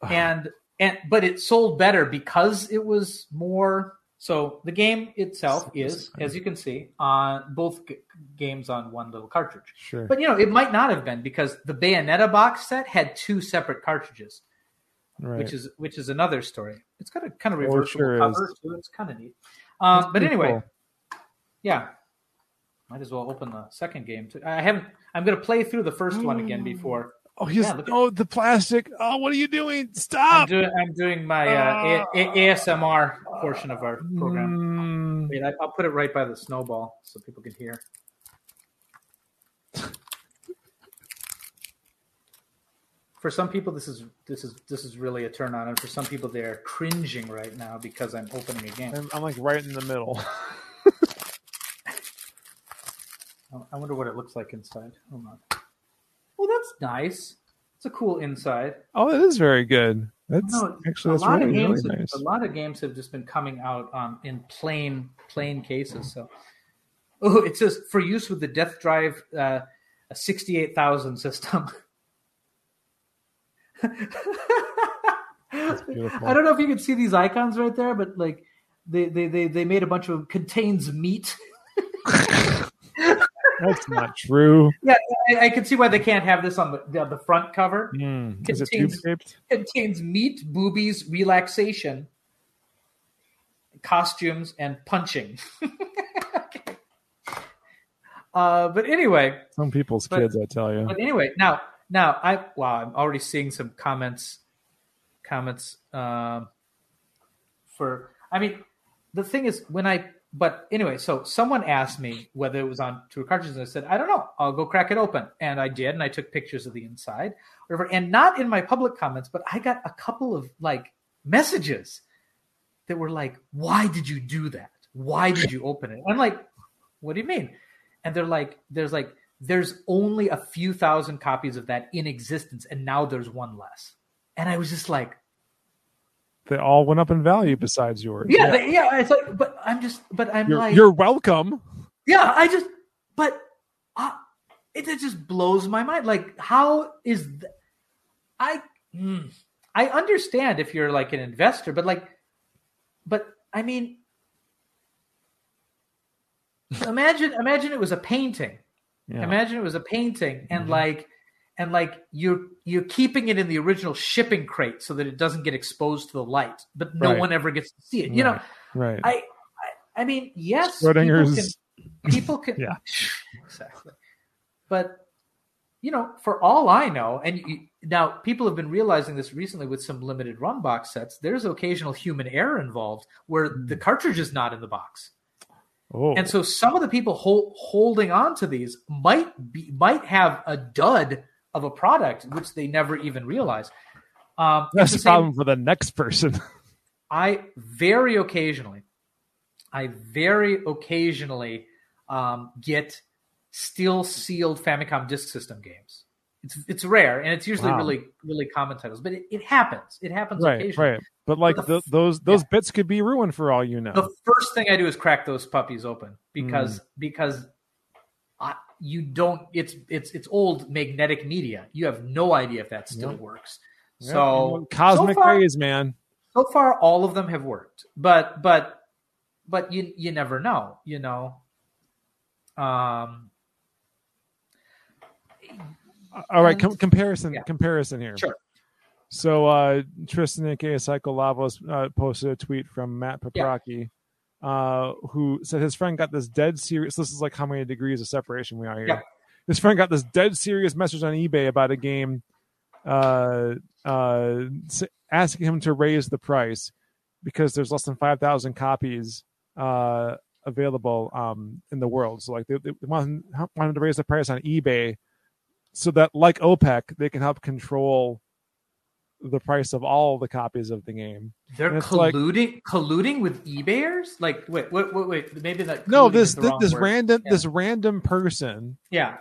and and but it sold better because it was more. So the game itself is, as you can see, on both g- games on one little cartridge. Sure. But you know, it might not have been because the Bayonetta box set had two separate cartridges right. which is which is another story. It's got a kind of reversible sure cover too. It's kind of neat. Um, but anyway, cool. yeah, might as well open the second game. Too. I haven't. I'm going to play through the first one again before. Oh, he's Yeah, at- oh the plastic. Oh, what are you doing? I'm Stop. doing. I'm doing my uh, A- A- ASMR portion of our program. Mm, Wait, I, I'll put it right by the snowball so people can hear. For some people, this is this is this is really a turn on, and for some people, they are cringing right now because I'm opening a game. I'm, I'm like right in the middle. [laughs] [laughs] Oh, I wonder what it looks like inside. Hold on. That's nice. It's a cool inside. Oh, it is very good. That's No, actually that's a lot really, of games, really have, nice. a lot of games have just been coming out um, in plain plain cases. So, oh, it says for use with the Death Drive, uh, a sixty-eight thousand system. I don't know if you can see these icons right there, but like they they they, they made a bunch of contains meat. [laughs] That's not true. [laughs] Yeah, I, I can see why they can't have this on the the, the front cover. Mm, is it tube Contains- shaped? contains meat, boobies, relaxation, costumes, and punching. Okay. [laughs] uh, but anyway, Some people's But- kids, I tell you. but anyway, now now I wow, I'm already seeing some comments comments um, for. I mean, the thing is when I. But anyway, so someone asked me whether it was on two cartridges, and I said, I don't know. I'll go crack it open, and I did, and I took pictures of the inside, whatever, and not in my public comments, but I got a couple of like messages that were like, "Why did you do that? Why did you open it?" I'm like, "What do you mean?" And they're like, "There's like, there's only a few thousand copies of that in existence, and now there's one less." And I was just like, They all went up in value besides yours. "Yeah, they- yeah." It's like, but I'm just, but I'm You're, like, you're welcome. yeah, I just, but uh, it, it just blows my mind. Like, how is th- I? mm, I understand if you're like an investor, but like, but I mean, imagine, imagine it was a painting. Yeah. Imagine it was a painting, and Mhm. like, and like you're you're keeping it in the original shipping crate so that it doesn't get exposed to the light, but no Right. one ever gets to see it. You know, Right. right. I, I, I mean, yes, people can, people can, [laughs] Yeah. [laughs] exactly. But you know, for all I know, and you, now people have been realizing this recently with some limited run box sets. There's occasional human error involved where hmm. the cartridge is not in the box, oh, and so some of the people hol- holding on to these might be might have a dud of a product which they never even realize. Um, That's the the same- problem for the next person. [laughs] I very occasionally, I very occasionally um, get still sealed Famicom Disk System games. It's it's rare and it's usually Wow. really really common titles, but it, it happens. It happens Right, occasionally. right. But like But the th- those those yeah. bits could be ruined for all you know. The first thing I do is crack those puppies open because Mm. because I, you don't. It's it's it's old magnetic media. You have no idea if that still Yep. works. Yeah, So cosmic so far, rays, man. so far all of them have worked but but but you you never know you know um All right, com- comparison yeah. comparison here. Sure. So uh Tristan aka Psycho Lavos uh, posted a tweet from Matt Yeah. Uh, who said his friend got this dead serious. This is like how many degrees of separation we are here. Yeah. His friend got this dead serious message on eBay about a game, uh, uh, asking him to raise the price because there's less than five thousand copies uh available um in the world. So like they, they want him, want him to raise the price on eBay so that like OPEC they can help control the price of all the copies of the game. they're it's like- colluding colluding with ebayers like wait wait wait wait maybe that No, this this, this random Yeah. this random person, yeah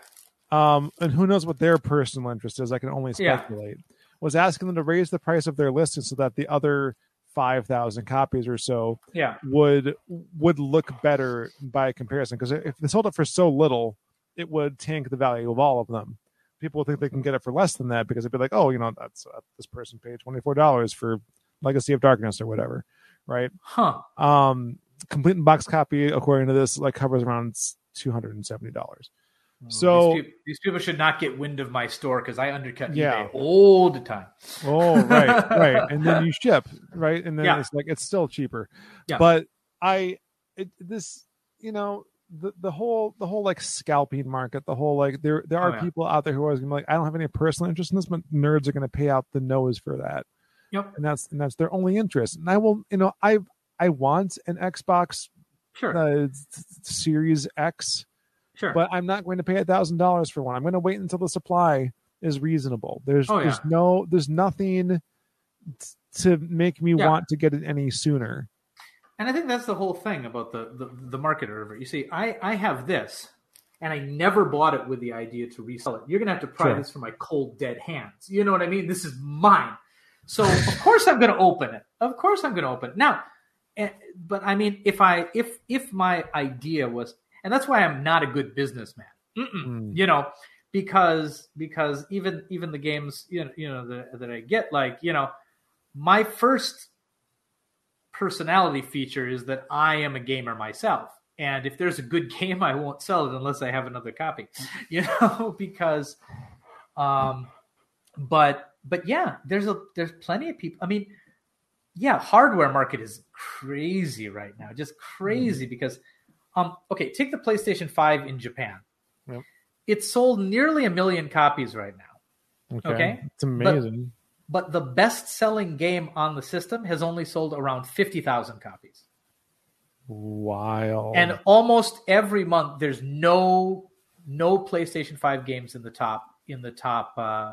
um, and who knows what their personal interest is? I can only Yeah. speculate. Was asking them to raise the price of their listing so that the other five thousand copies or so yeah would would look better by comparison. Because if they sold it for so little, it would tank the value of all of them. People think they can get it for less than that because it'd be like, oh, you know, that's uh, this person paid twenty four dollars for Legacy of Darkness or whatever, right? huh Um, complete in box copy, according to this, like covers around two hundred and seventy dollars. So- these, peop- these people should not get wind of my store because I undercut Yeah. eBay all the time Oh, right, right, [laughs] and then you ship, right, and then Yeah. it's like it's still cheaper. Yeah. But I, it, this, you know, the the whole the whole like scalping market, the whole like there there are Oh, yeah. people out there who are gonna be like, I don't have any personal interest in this, but nerds are gonna pay out the nose for that, yep and that's and that's their only interest. And I will, you know, I I want an Xbox sure uh, Series X. sure but I'm not going to pay a thousand dollars for one. I'm going to wait until the supply is reasonable. There's Oh, yeah. there's no there's nothing t- to make me Yeah. want to get it any sooner. And I think that's the whole thing about the the, the market over. You see, I I have this, and I never bought it with the idea to resell it. You're gonna have to pry Sure. this from my cold dead hands. You know what I mean? This is mine. So of course I'm gonna open it. Of course I'm gonna open it now. eh, But I mean, if I if if my idea was, and that's why I'm not a good businessman. Mm. You know, because because even even the games you know you know that, that I get like you know my first personality feature is that I am a gamer myself. And if there's a good [laughs] game, I won't sell it unless I have another copy, [laughs] you know, [laughs] because, um, but, but yeah, there's a, there's plenty of people. I mean, yeah, hardware market is crazy right now, just crazy because, um, okay, take the PlayStation 5 in Japan. Yep. It sold nearly a million copies right now. Okay, Okay. it's amazing. But the best selling game on the system has only sold around 50,000 copies. Wild. and almost every month there's no no PlayStation 5 games in the top in the top uh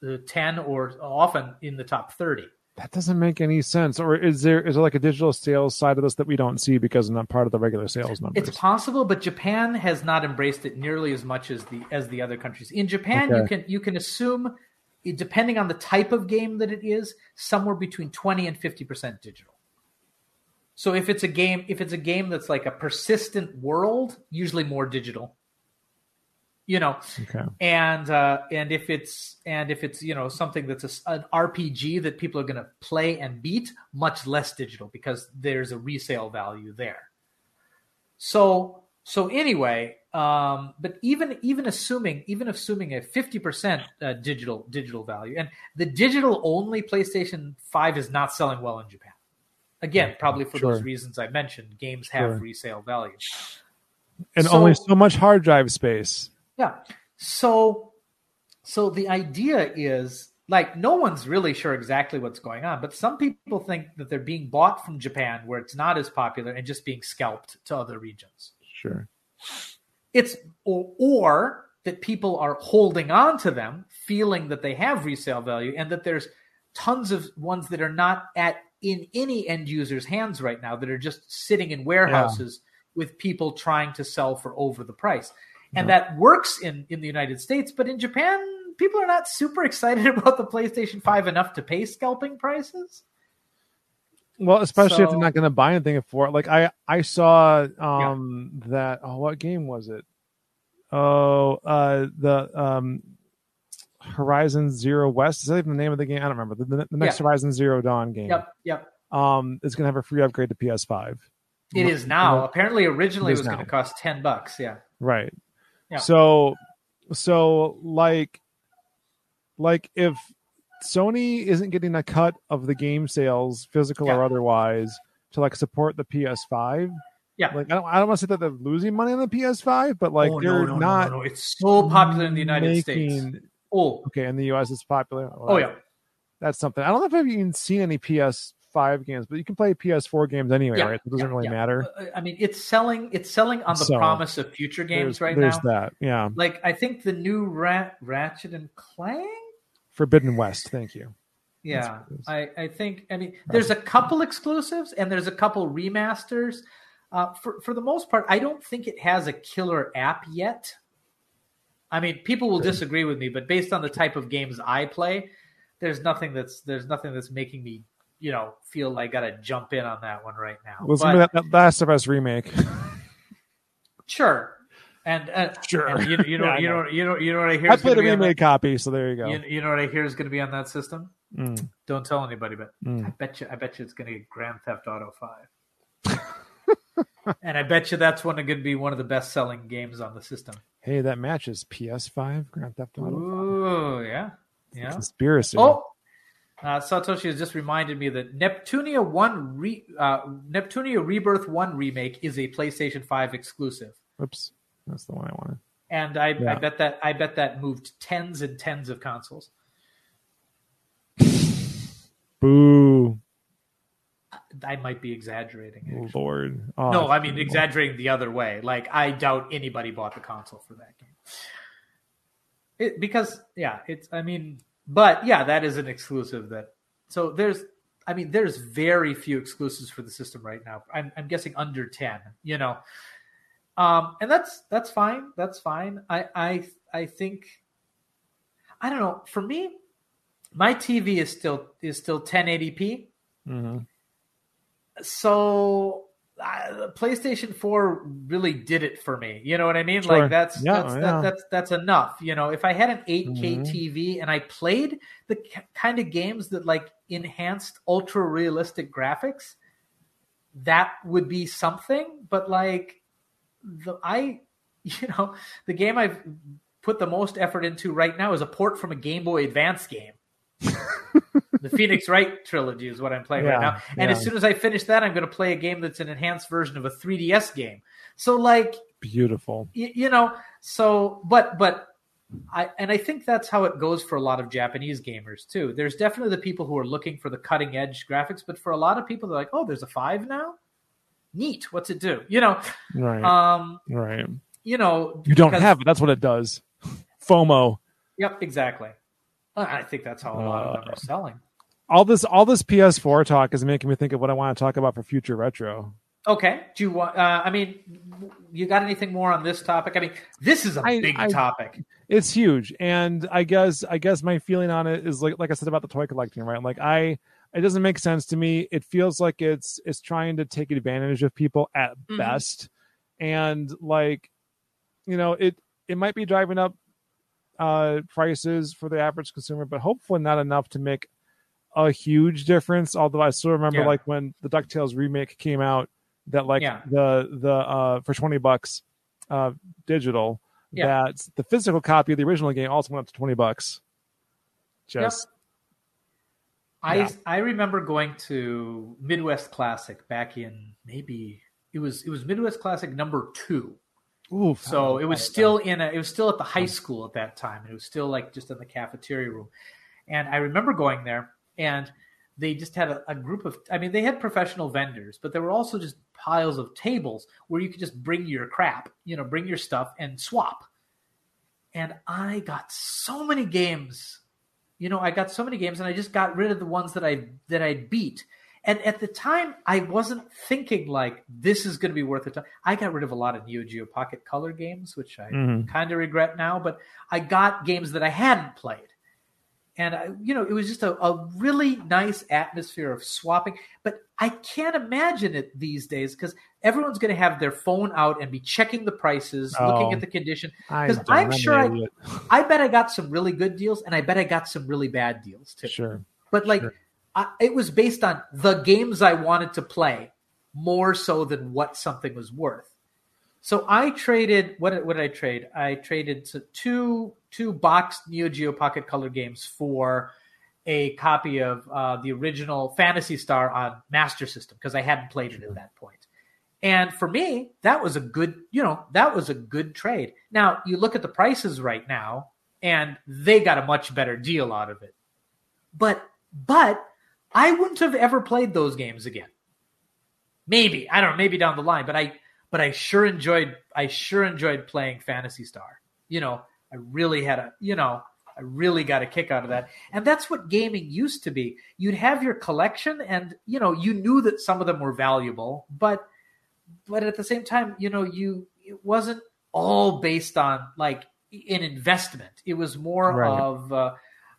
the 10 or often in the top 30. that doesn't make any sense. Or is there is there like a digital sales side of this that we don't see because it's not part of the regular sales numbers? It's possible but Japan has not embraced it nearly as much as the as the other countries. In Japan you can you can assume depending on the type of game that it is somewhere between 20 and 50% digital. So if it's a game if it's a game that's like a persistent world, usually more digital. You know, okay. and uh, and if it's and if it's you know something that's a, an RPG that people are going to play and beat, much less digital because there's a resale value there. So so anyway, um, but even even assuming even assuming a fifty percent uh, digital digital value, and the digital only PlayStation Five is not selling well in Japan. Again, probably for those reasons I mentioned. Games have Sure. resale value. And So- only so much hard drive space. Yeah. So so the idea is like no one's really sure exactly what's going on, but some people think that they're being bought from Japan where it's not as popular and just being scalped to other regions. Sure. It's or, or that people are holding on to them, feeling that they have resale value, and that there's tons of ones that are not at in any end user's hands right now that are just sitting in warehouses with people trying to sell for over the price. And that works in, in the United States, but in Japan, people are not super [laughs] excited about the PlayStation 5 enough to pay scalping prices. Well, especially if So- they're not going to buy anything for it. Like I, I saw um that. Oh, what game was it? Oh, uh, the um, Horizon Zero West. Is that even the name of the game? I don't remember. The, the, the next Yeah. Horizon Zero Dawn game. Yep, yep. Um, is going to have a free upgrade to PS5. It is now. Yeah. Apparently, originally It it was going to cost 10 bucks. Yeah. Right. Yeah. So, so like, like if Sony isn't getting a cut of the game sales, physical or otherwise, to like support the PS5. Yeah. Like I don't, I don't want to say that they're losing money on the PS5, but like Oh, they're no, no, no, not no. It's so popular in the United States. Oh, Okay, in the US, it's popular. oh yeah. that's something. I don't know if I've even seen any PS5 games, but you can play PS4 games anyway, Yeah, right? It doesn't yeah, really yeah. matter. Uh, I mean, it's selling. It's selling on the So, promise of future games there's right there's now. that. Yeah, Like I think the new Rat, Ratchet and Clank. Forbidden West. Thank you. Yeah, what it is. I, I think. I mean, there's a couple exclusives and there's a couple remasters. Uh, for for the most part, I don't think it has a killer app yet. I mean, people will disagree with me, but based on the type of games I play, there's nothing that's there's nothing that's making me, you know, feel like I got to jump in on that one right now. Well, But- that, that Last of Us remake. [laughs] Sure. And, uh, Sure. and you, you [laughs] know, Yeah, you know. know, you know, you know what I hear. I played a remake copy, so there you go. You, you know what I hear is going to be on that system. Mm, Don't tell anybody, but mm. I bet you, I bet you it's going to get Grand Theft Auto Five. [laughs] and I bet you that's one going to be one of the best selling games on the system. Hey, that matches PS5 Grand Theft Auto. Ooh, yeah, yeah. Conspiracy. Oh, uh, Satoshi has just reminded me that Neptunia One, re, uh, Neptunia Rebirth One remake is a PlayStation Five exclusive. Oops, that's the one I wanted. and I, Yeah. I bet that I bet that moved tens and tens of consoles. Boo, I might be exaggerating. actually. Lord. Oh, no, I mean terrible. exaggerating the other way. Like I doubt anybody bought the console for that game. It, because yeah, it's I mean, but yeah, that is an exclusive that. So there's, I mean, there's very few exclusives for the system right now. I'm, I'm guessing under ten. You know, um, and that's that's fine. That's fine. I I I think, I don't know. For me, my TV is still is still 1080p Mhm. so uh, PlayStation 4 really did it for me. You know what I mean? Sure. Like that's Yeah, that's, yeah. That, that's that's enough. You know, if I had an 8K Mhm. TV and I played the k- kind of games that like enhanced ultra realistic graphics, that would be something. But like the I, [laughs] you know, the game I've put the most effort into right now is a port from a Game Boy Advance game. [laughs] the Phoenix Wright trilogy is what I'm playing right now. And yeah. as soon as I finish that, I'm going to play a game that's an enhanced version of a 3DS game. So like, Beautiful. y- you know, so but but I and I think that's how it goes for a lot of Japanese gamers too. There's definitely the people who are looking for the cutting edge graphics, but for a lot of people, they're like, oh, there's a five now. Neat. What's it do? You know, Right. um, right. you know, You don't have it. That's what it does. [laughs] FOMO. Yep, exactly. I think that's how a lot of them Uh, are selling. All this all this PS4 talk is making me think of what I want to talk about for future retro. Okay. Do you want? Uh, I mean, you got anything more on this topic? I mean, this is a I- big I- topic. It's huge, and I guess I guess my feeling on it is like like I said about the toy collecting, right? Like I, it doesn't make sense to me. It feels like it's it's trying to take advantage of people at Mhm. best, and like, you know, it it might be driving up uh prices for the average consumer, but hopefully not enough to make a huge difference. Although I still remember Yeah. like when the Ducktales remake came out, that like Yeah. the the uh for twenty bucks, uh digital Yeah. that the physical copy of the original game also went up to 20 bucks. Just I Yeah. I remember going to Midwest Classic back in maybe it was it was Midwest Classic number two. oof. So oh, it was still in a it was still at the high school at that time. It was still like just in the cafeteria room. And I remember going there and they just had a, a group of I mean they had professional vendors, but there were also just piles of tables where you could just bring your crap, you know, bring your stuff and swap. And I got so many games. You know, I got so many games and I just got rid of the ones that I that I beat. And at the time, I wasn't thinking like this is going to be worth it. I got rid of a lot of Neo Geo Pocket Color games, which I Mhm. kind of regret now. But I got games that I hadn't played, and I, you know, it was just a, a really nice atmosphere of swapping. But I can't imagine it these days because everyone's going to have their phone out and be checking the prices, looking Oh. at the condition. I 'Cause don't- I'm sure I- [laughs] I bet I got some really good deals, and I bet I got some really bad deals too. Sure. But like, Sure. I, it was based on the games I wanted to play more so than what something was worth. So I traded what? did- What did I trade? I traded two two boxed Neo Geo Pocket Color games for a copy of uh, the original Phantasy Star on Master System because I hadn't played it at that point. And for me, that was a good, you know, that was a good trade. Now you look at the prices right now, and they got a much better deal out of it. But but I wouldn't have ever played those games again. Maybe I don't know, maybe down the line, but I but I sure enjoyed I sure enjoyed playing Phantasy Star. You know, I really had a you know I really got a kick out of that, and that's what gaming used to be. You'd have your collection, and you know you knew that some of them were valuable, but but at the same time, you know you it wasn't all based on like an investment. It was more Right. of uh,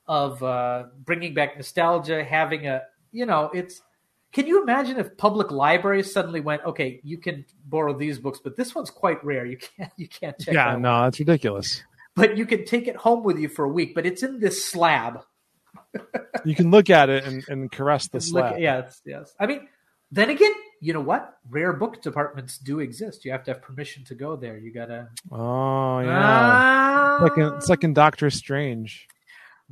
of uh, bringing back nostalgia, having a you know it's. Can you imagine if public libraries suddenly went, okay, you can borrow these books, but this one's quite rare. You can't you can't check Yeah, one no, that's ridiculous. but you can take it home with you for a week. But it's in this slab. [laughs] You can look at it and, and caress the Look, slab. yes, yes. I mean, then again, you know what? Rare book departments do exist. You have to have permission to go there. You gotta. Oh yeah. Ah. It's like in, it's like in Doctor Strange.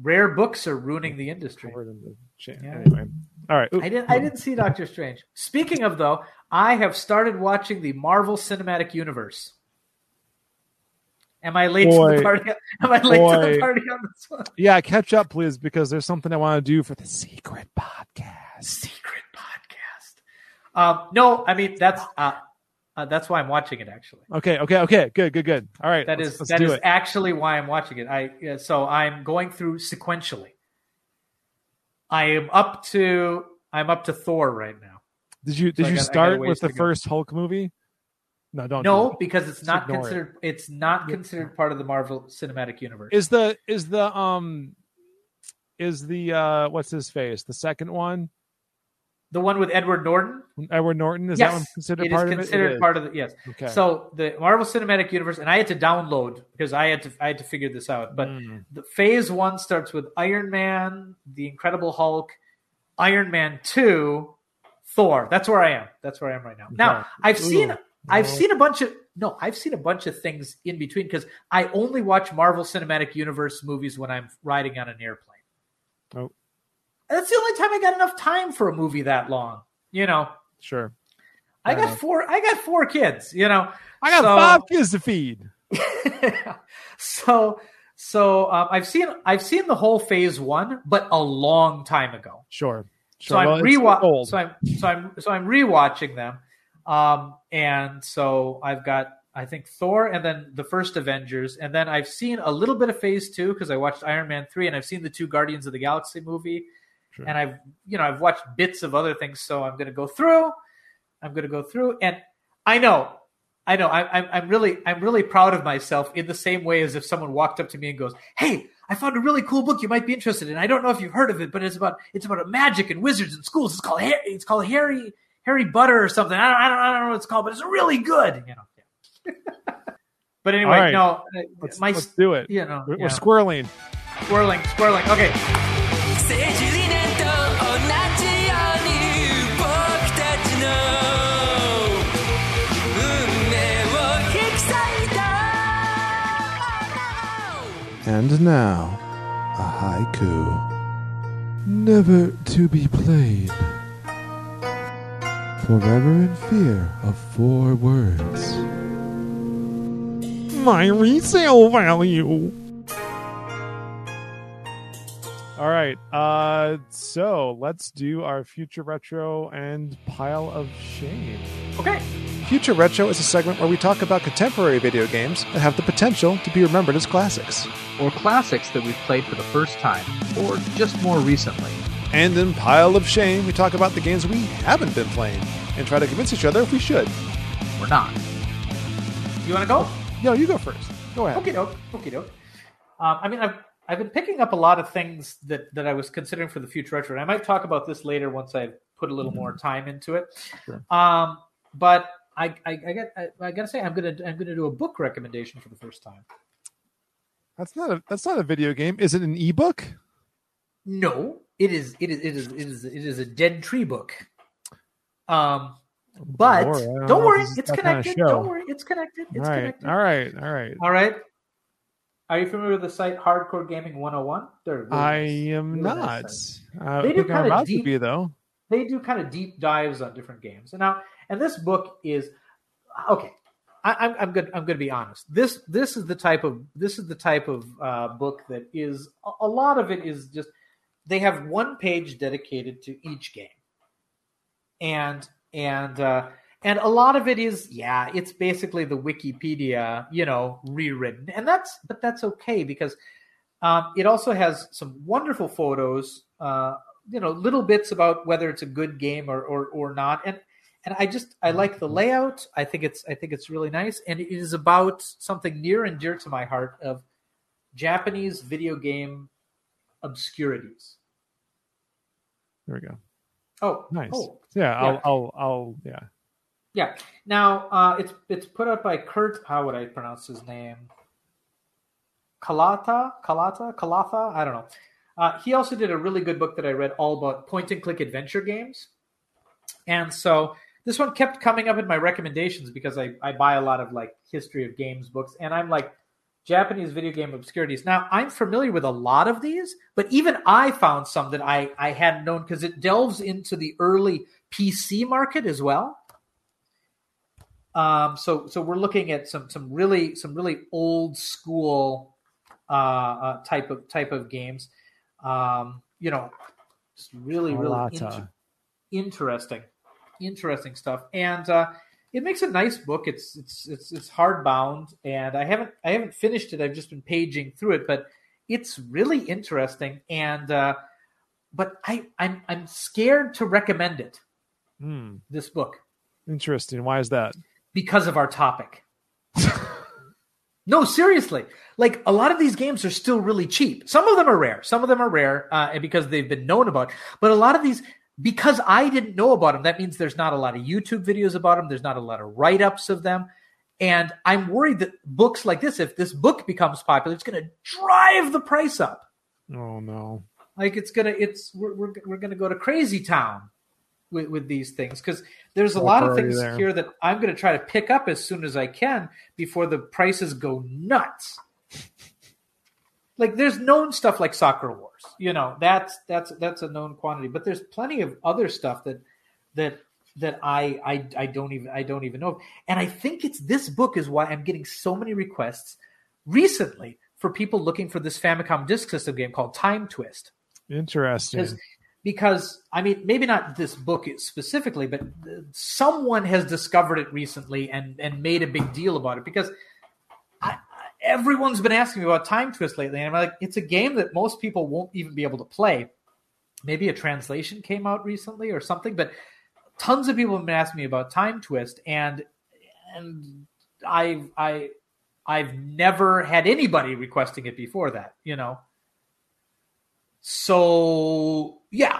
rare books are ruining the industry. Covered in the cha- Yeah. Anyway, all right. I didn't. I didn't see Doctor Strange. Speaking of though, I have started watching the Marvel Cinematic Universe. Am I late to the party? [laughs] Am I late to the party on this one? Yeah, catch up, please, because there's something I want to do for the secret podcast. Secret podcast. Um, no, I mean that's uh, uh, that's why I'm watching it. Actually, Okay, okay, okay. Good, good, good. All right. that let's, is let's that do is actually why I'm watching it. I yeah, so I'm going through sequentially. I am up to I'm up to Thor right now. Did you did I you got- I got a start with the to go. first Hulk movie? No, don't. No, that. because it's Just not ignore it. considered. It's not considered part of the Marvel Cinematic Universe. Is the is the um is the uh what's his face the second one the one with Edward Norton? Edward Norton is yes, that one considered it is part considered of it? It is. Considered part of the yes. Okay. So the Marvel Cinematic Universe, and I had to download because I had to I had to figure this out. But Mm. the phase one starts with Iron Man, the Incredible Hulk, Iron Man two, Thor. That's where I am. That's where I am right now. Now Okay. I've seen I've No. seen a bunch of no, I've seen a bunch of things in between because I only watch Marvel Cinematic Universe movies when I'm riding on an airplane. Oh. That's the only time I got enough time for a movie that long. You know, sure. I got four. I got four kids. You know, I got So- five kids to feed. [laughs] so so um, I've seen I've seen the whole phase one, but a long time ago. Sure. Sure. So I'm Well, it's rewatch. So I'm so I'm so I'm rewatching them, um, and so I've got I think Thor, and then the first Avengers, and then I've seen a little bit of Phase Two because I watched Iron Man three, and I've seen the two Guardians of the Galaxy movie, Sure. and I've you know I've watched bits of other things. So I'm going to go through. I'm going to go through, and I know. I know. I, I'm, I'm really, I'm really proud of myself in the same way as if someone walked up to me and goes, "Hey, I found a really cool book you might be interested in. I don't know if you've heard of it, but it's about it's about magic and wizards and schools. It's called Harry, it's called Harry Harry Butter or something. I don't, I don't, I don't know what it's called, but it's really good. You know. yeah. [laughs] but anyway, right. no, uh, let's, my let's do it. you know, We're, yeah. we're squirreling. swirling, swirling. Okay, And now, a haiku. Never to be played. Forever in fear of four words. My resale value. All right. Uh, so let's do our future retro and pile of shame. okay. Future Retro is a segment where we talk about contemporary video games that have the potential to be remembered as classics. Or classics that we've played for the first time, or just more recently. And in Pile of Shame, we talk about the games we haven't been playing and try to convince each other if we should. We're not. You want to go? No, you go first. Go ahead. Okay, doke. Okay, doke. Um, I mean, I've I've been picking up a lot of things that that I was considering for the future retro, and I might talk about this later once I put a little more time into it. Sure. Um, but I I, I got I, I gotta say I'm gonna I'm gonna do a book recommendation for the first time. That's not a that's not a video game. Is it an ebook? No, it is it is it is it is it is a dead tree book. Um, but Lord, don't don't worry, it's that kind of connected. Don't worry, it's connected. It's all right, connected. all right, all right. All right. Are you familiar with the site Hardcore Gaming 101? They're really I am Really not. nice. Uh, They I do I'm kinda deep- to be though. They do kind of deep dives on different games. And now, and this book is okay. I, I'm I'm good. I'm going to be honest. This this is the type of this is the type of uh, book that is a, a lot of it is just they have one page dedicated to each game, and and uh, and a lot of it is yeah, it's basically the Wikipedia, you know, rewritten, and that's but that's okay because um, it also has some wonderful photos, uh, you know, little bits about whether it's a good game or or, or not, and and I just I like the layout. I think it's I think it's really nice, and it is about something near and dear to my heart of Japanese video game obscurities. There we go. Oh, Nice. Oh, Yeah, I'll, Yeah. I'll, I'll, yeah. Yeah. Now uh, it's it's put up by Kurt. How would I pronounce his name? Kalata, Kalata, Kalatha. I don't know. Uh, he also did a really good book that I read all about point and click adventure games, and so this one kept coming up in my recommendations because I I buy a lot of like history of games books, and I'm like Japanese video game obscurities. Now I'm familiar with a lot of these, but even I found some that I I hadn't known because it delves into the early PC market as well. Um, so so we're looking at some some really some really old school uh, uh, type of type of games. Um, you know, just really really inter- interesting, interesting stuff, and uh, it makes a nice book. It's it's it's it's hardbound, and I haven't I haven't finished it. I've just been paging through it, but it's really interesting. And uh, but I I'm I'm scared to recommend it. Hmm. This book Interesting. Why is that? Because of our topic. no, seriously. Like a lot of these games are still really cheap. Some of them are rare. Some of them are rare uh, and because they've been known about. But a lot of these, because I didn't know about them, that means there's not a lot of YouTube videos about them. There's not a lot of write ups of them. And I'm worried that books like this, if this book becomes popular, it's going to drive the price up. Oh no. Like it's gonna, it's we're we're, we're gonna go to crazy town with, with these things because there's a lot of things there. here that I'm going to try to pick up as soon as I can before the prices go nuts. like there's known stuff like Soccer Wars, you know that's that's that's a known quantity, but there's plenty of other stuff that that that I I I don't even I don't even know, and I think it's this book is why I'm getting so many requests recently for people looking for this Famicom Disk System game called Time Twist Interesting. Because I mean maybe not this book specifically, but someone has discovered it recently and and made a big deal about it because I, everyone's been asking me about Time Twist lately, and I'm like, it's a game that most people won't even be able to play. Maybe a translation came out recently or something, but tons of people have been asking me about Time Twist, and and I I I've never had anybody requesting it before that, you know. So yeah,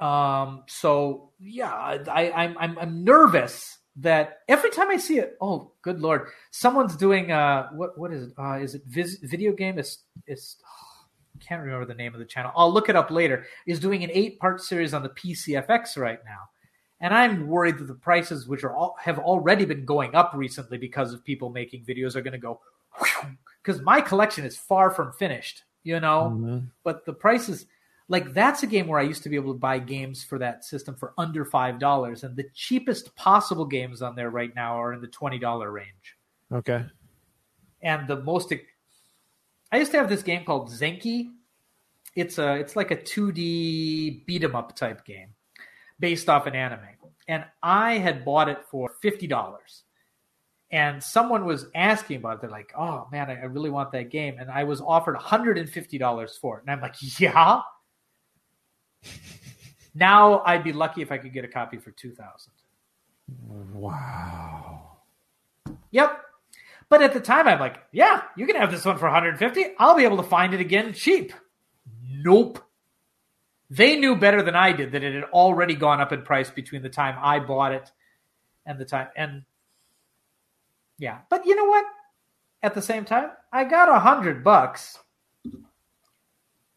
um, so yeah, I, I'm I'm I'm nervous that every time I see it, oh good lord, someone's doing uh what what is it? Uh, is it vis- video game? Is is [sighs] can't remember the name of the channel. I'll look it up later. Is doing an eight part series on the PCFX right now, and I'm worried that the prices, which are all have already been going up recently because of people making videos, are going to go [laughs] because my collection is far from finished. You know, Mhm. but the prices like that's a game where I used to be able to buy games for that system for under five dollars, and the cheapest possible games on there right now are in the twenty dollar range. Okay. And the most, I used to have this game called Zenki. It's a, it's like a two D beat 'em up type game, based off an anime, and I had bought it for fifty dollars. And someone was asking about it. They're like, "Oh man, I, I really want that game," and I was offered one hundred and fifty dollars for it. And I'm like, "Yeah." [laughs] Now I'd be lucky if I could get a copy for two thousand. Wow. Yep. But at the time, I'm like, yeah, you can have this one for 150. I'll be able to find it again cheap. Nope. They knew better than I did that it had already gone up in price between the time I bought it and the time. And yeah, but you know what? At the same time, I got a hundred bucks.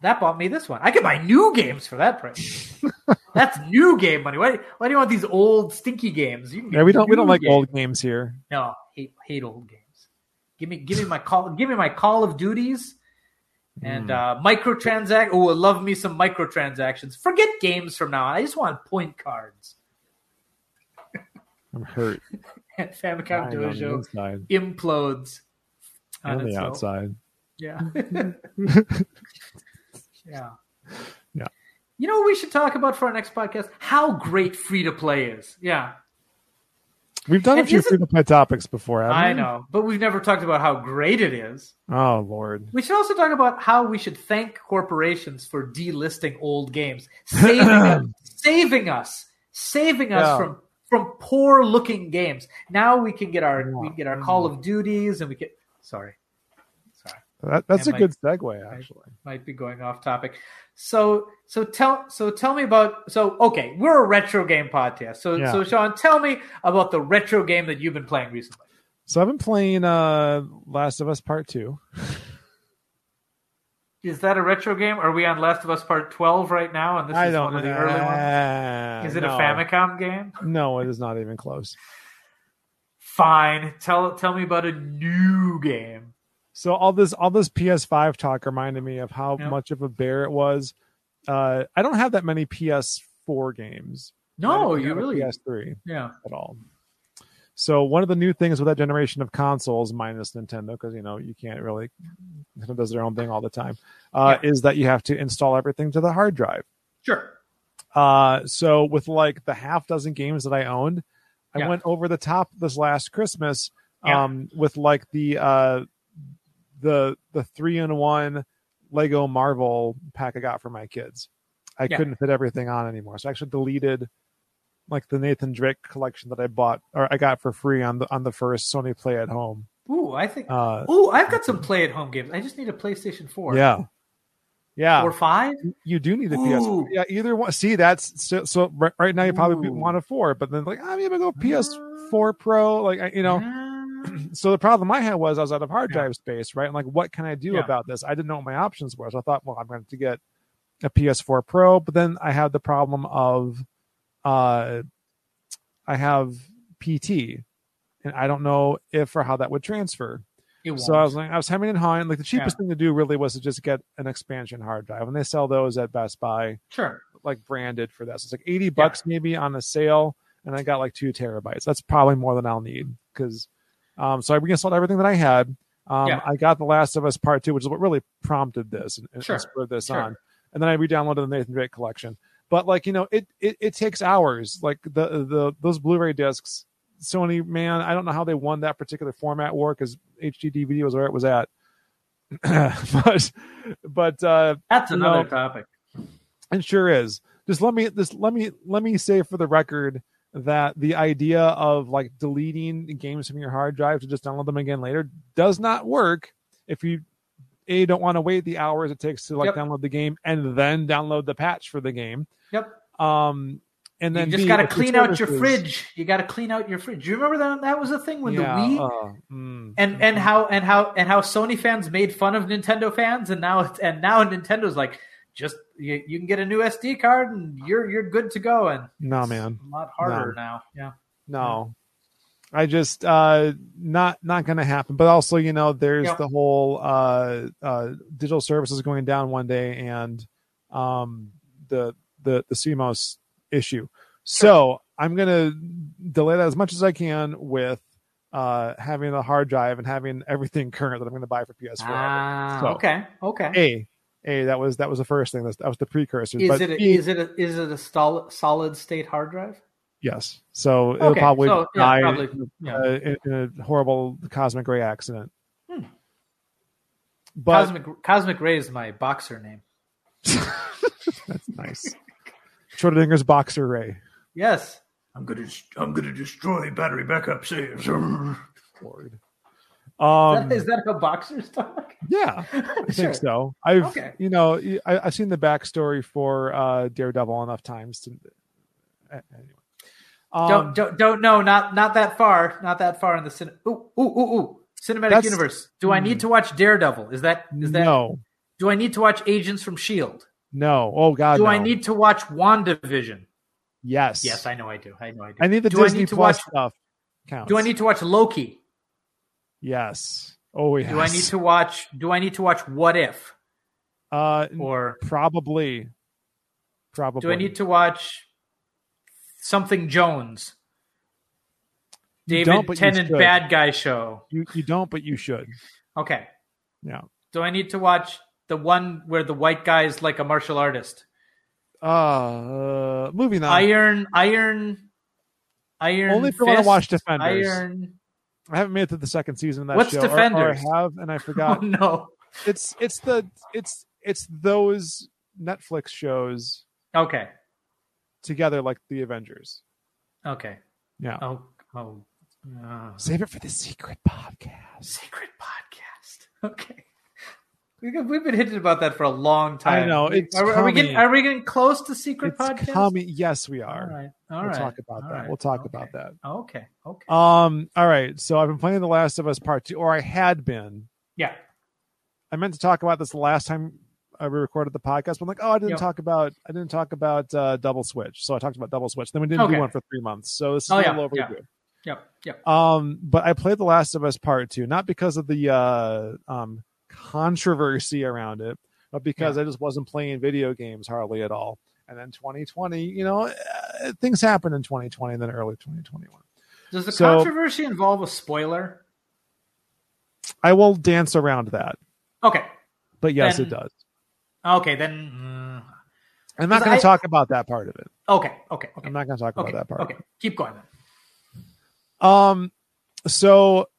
That bought me this one. I could buy new games for that price. [laughs] That's new game money. Why, why do you want these old stinky games? Yeah, we don't we don't like games. old games here. No, hate hate old games. Give me give me my call give me my Call of Duties and Hmm. uh microtransact. Oh, love me some microtransactions. Forget games from now on. I just want point cards. I'm hurt. [laughs] [laughs] Famicom Dying on the Dojo inside implodes on and the itself. outside. Yeah. [laughs] [laughs] yeah. Yeah. You know what we should talk about for our next podcast? How great free to play is. Yeah. We've done a few free to play topics before. haven't I we? know. But we've never talked about how great it is. Oh Lord. We should also talk about how we should thank corporations for delisting old games, saving [clears throat] us, saving us, saving us Yeah. from from poor looking games. Now we can get our we can get our Mm. Call of Duties and we get sorry. Sorry. That, that's And a my- good segue, actually. Might be going off topic. So so tell so tell me about so okay, we're a retro game podcast. So Yeah. so Sean, tell me about the retro game that you've been playing recently. So I've been playing uh Last of Us Part Two. [laughs] Is that a retro game? Are we on Last of Us Part 12 right now? And this I is one of the early ones? ones. Is it a Famicom game? No, it is not even close. Fine. Tell tell me about a new game. So all this all this PS5 talk reminded me of how Yeah. much of a bear it was. Uh, I don't have that many PS4 games. No, you really PS3 yeah. at all. So one of the new things with that generation of consoles, minus Nintendo, because you know you can't really Nintendo does their own thing all the time, uh, is that you have to install everything to the hard drive. Sure. Uh, so with like the half dozen games that I owned, I Yeah. went over the top this last Christmas Yeah. um, with like the uh, the the three in one Lego Marvel pack I got for my kids. I Yeah. couldn't fit everything on anymore, so I actually deleted like the Nathan Drake collection that I bought or I got for free on the on the first Sony Play at Home. Ooh, I think Uh, Ooh, I've got some play at home games. I just need a PlayStation 4. yeah, yeah. Or 5? you do need a Ooh. PS4. Yeah, either one. See, that's so, so right, right now you probably Ooh. want a four, but then like I'm gonna go PS4 Pro. Like you know, Mm, [clears throat] so the problem I had was I was out of hard Yeah. drive space, right? And like, what can I do Yeah. about this? I didn't know what my options were, so I thought, well, I'm going to get a PS4 Pro, but then I had the problem of, uh, I have PT, and I don't know if or how that would transfer. So I was like, I was hemming and hawing. Like the cheapest thing to do really was to just get an expansion hard drive, and they sell those at Best Buy, Sure. like branded for this. It's like eighty bucks maybe on a sale, and I got like two terabytes. That's probably more than I'll need because. Um, so I reinstalled everything that I had. Um, Yeah. I got The Last of Us Part Two, which is what really prompted this and, and spurred this Sure. on. And then I re-downloaded the Nathan Drake collection. But like you know, it it, it takes hours. Like the the those Blu-ray discs, Sony man, I don't know how they won that particular format war because HD DVD was where it was at. [clears throat] but but uh, That's another know, topic. and sure is. Just let me just let me let me say for the record that the idea of like deleting games from your hard drive to just download them again later does not work if you a don't want to wait the hours it takes to like Yep. download the game and then download the patch for the game. Yep. Um, and then you just got to clean out your fridge. You got to clean out your fridge. Do you remember that that was a thing with Yeah, the Wii? uh, mm. and and how and how and how Sony fans made fun of Nintendo fans, and now it's- and now Nintendo's like, just you, you can get a new SD card and you're you're good to go. And no man, a lot harder No. now. Yeah, no. I just uh not not gonna happen. But also, you know, there's the whole uh uh digital services going down one day and um the the the CMOS issue. So I'm gonna delay that as much as I can with uh having a hard drive and having everything current that I'm gonna buy for PS4. ah, So- okay, okay. A A that was that was the first thing. That, was the precursor. Is but it a, B, is it a, is it a solid solid state hard drive? yes. So it'll probably so, yeah, die probably, yeah. uh, in, in a horrible cosmic ray accident. Hmm. But Cosmic Cosmic Ray is my boxer name. [laughs] that's nice. Schrodinger's boxer Ray. Yes. I'm gonna I'm gonna destroy battery backup saves. [laughs] Lord. Um, is that how boxers talk? yeah, I [laughs] Sure. think so. I've Okay. you know I, I've seen the backstory for uh, Daredevil enough times to. Anyway, um, don't, don't, don't, no, not, not that far, not that far in the cin. Ooh, ooh, ooh, ooh. Cinematic That's- universe. Do I need to watch Daredevil? Is that, is that, no, do I need to watch Agents from Shield? No. Oh God, Do I need to watch WandaVision? Yes, Yes, I know I do. I know I do. I need the do Disney I need to Plus watch, stuff. Counts. Do I need to watch Loki? Yes. Oh yes. Do I need to watch? Do I need to watch What If? Uh, Or probably. Probably. do I need to watch something Jones? David don't, but you Tennant bad guy show. You you don't, but you should. Okay. Yeah. Do I need to watch the one where the white guy is like a martial artist? Uh, moving on. Iron, Iron, Iron. Only if you want to watch Defenders. Iron. I haven't made it to the second season of that What's show. or- Or, Defenders? I have, and I [laughs] Oh forgot. no. it's it's the it's it's those Netflix shows Okay. together like the Avengers. Okay. Yeah. Oh. Oh. uh, Save it for the secret podcast. secret podcast. [laughs] Okay. We- We've been hitting about that for a long time. I know, it's are, we- are we getting are we getting close to secret It's podcast? coming. Yes, we are. right. All we'll right. talk about all that. right, We'll talk okay, about that. Okay. Okay. Um. All right. So I've been playing The Last of Us Part Two, or I had been. yeah. I meant to talk about this the last time we recorded the podcast, but I'm like, oh, I didn't Yep. talk about I didn't talk about uh, Double Switch, so I talked about Double Switch. Then we didn't Okay. do one for three months, so this is Oh, a yeah, little yeah. overdue. Yep. Yep. Um, but I played The Last of Us Part Two, not because of the uh, um, controversy around it, but because I just wasn't playing video games hardly at all. And then 2020, you know, uh, things happened in 2020 and then early 2021. Does the So- controversy involve a spoiler? I will dance around that, Okay. but yes, Then- it does. Okay. Then. mm, I'm not going to talk about that part of it. okay. Okay. Okay. I'm not going to talk okay. about that part. Okay. Keep going then. Um, so,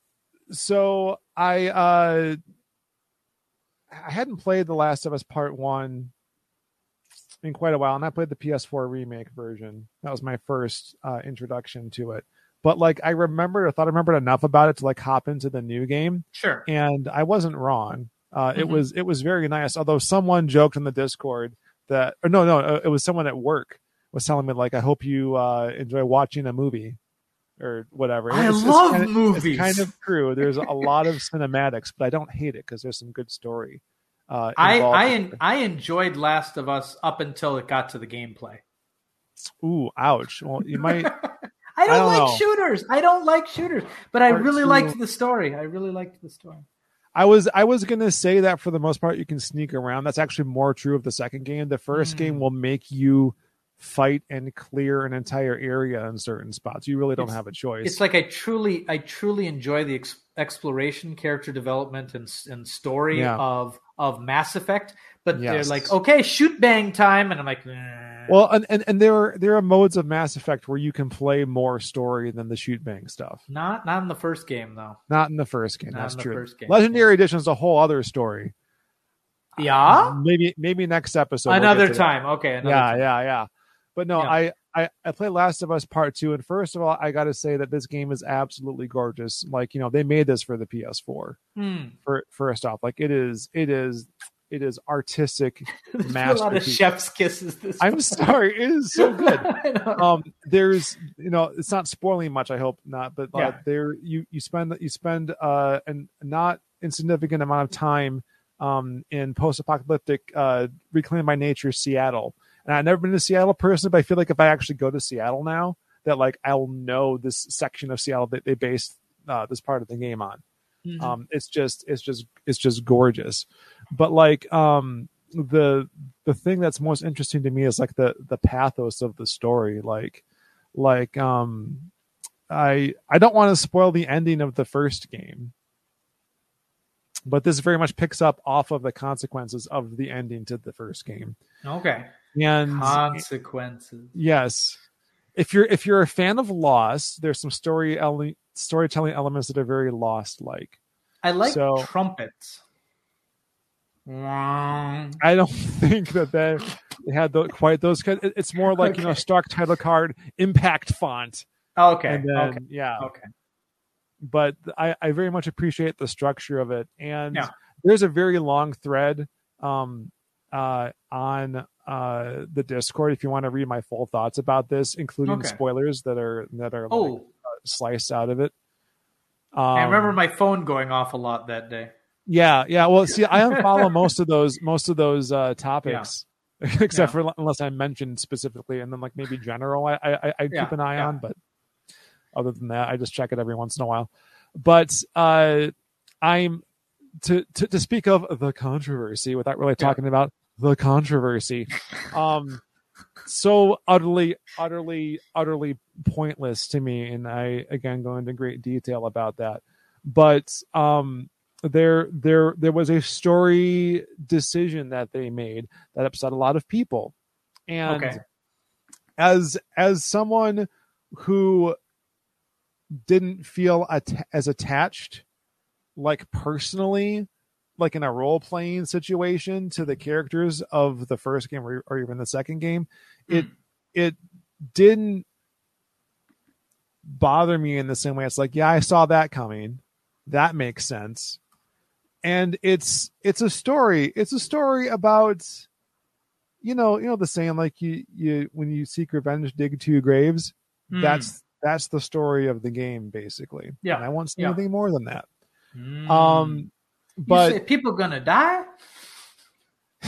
so I uh, I hadn't played The Last of Us Part One in quite a while, and I played the PS4 remake version. That was my first uh, introduction to it. But like, I remembered, or thought I remembered enough about it to like hop into the new game, Sure. and I wasn't wrong. Uh, It Mhm. was it was very nice. Although someone joked in the Discord that, or no, no, uh, it was someone at work was telling me like, I hope you uh, enjoy watching a movie or whatever. I It's- it's love kind of- movies. It's kind of true. There's a lot of cinematics, but I don't hate it because there's some good story. Uh, I I en- I enjoyed Last of Us up until it got to the gameplay. Ooh, ouch. Well, you might. [laughs] I don't, don't like know. shooters. I don't like shooters, but I Part really two- liked the story. I really liked the story. I was I was gonna say that for the most part you can sneak around. That's actually more true of the second game. The first Mm. game will make you fight and clear an entire area in certain spots. You really don't It's- have a choice. It's like I truly, I truly enjoy the ex- exploration, character development, and and story Yeah. of of Mass Effect. But they're like, okay, shoot bang time, and I'm like, "Nah." well, and, and and there are there are modes of Mass Effect where you can play more story than the shoot bang stuff. not not in the first game though. Not in the first game. Not that's true. first game, Legendary Edition is a whole other story. Yeah, Maybe maybe next episode. we'll another that. time. Okay, another yeah, time. yeah, yeah. But no, Yeah. I, I I play Last of Us Part Two, and first of all, I got to say that this game is absolutely gorgeous. Like you know, they made this for the PS4. Hmm. For first off, like it is, it is, it is artistic. [laughs] There's a lot of chef's kisses. This I'm sorry, it is so [laughs] good. Um, there's, you know, it's not spoiling much. I hope not, but uh, Yeah. there, you you spend you spend uh an not insignificant amount of time um in post-apocalyptic uh reclaimed by nature Seattle. And I've never been to Seattle personally, but I feel like if I actually go to Seattle now, that like I'll know this section of Seattle that they based uh, this part of the game on. Mhm. Um, it's just it's just it's just gorgeous. But like um the the thing that's most interesting to me is like the the pathos of the story. Like like um I I don't want to spoil the ending of the first game. But this very much picks up off of the consequences of the ending to the first game. okay, And consequences. Yes. If you're if you're a fan of Lost, there's some story ele- storytelling elements that are very Lost like. I like So- trumpets. I don't [laughs] think that they had the, quite those. it- It's more like you know Okay. stock title card impact font. Okay. and then okay. yeah, Okay. but I, I very much appreciate the structure of it. And Yeah. there's a very long thread um, uh, on uh, the Discord if you want to read my full thoughts about this, including Okay. spoilers that are that are like, Oh, sliced out of it. Um, I remember my phone going off a lot that day. Yeah, yeah. Well, see, I [laughs] unfollow most of those most of those uh, topics, [laughs] except for unless I mentioned specifically, and then like maybe general, I I, I Yeah, keep an eye yeah. on. But other than that, I just check it every once in a while. But uh, I'm to, to to speak of the controversy without really Yeah. talking about the controversy. Um, so utterly, utterly, utterly pointless to me, and I again go into great detail about that. But um, there, there, there was a story decision that they made that upset a lot of people, and Okay. as as someone who didn't feel at- as attached like personally like in a role playing situation to the characters of the first game or, or even the second game it it didn't bother me in the same way. It's like yeah i saw that coming. That makes sense. And it's it's a story it's a story about you know you know the saying like you you when you seek revenge dig two graves Hmm. that's that's the story of the game basically. Yeah, and i won't say yeah. anything more than that. Hmm. um but people gonna die. [laughs]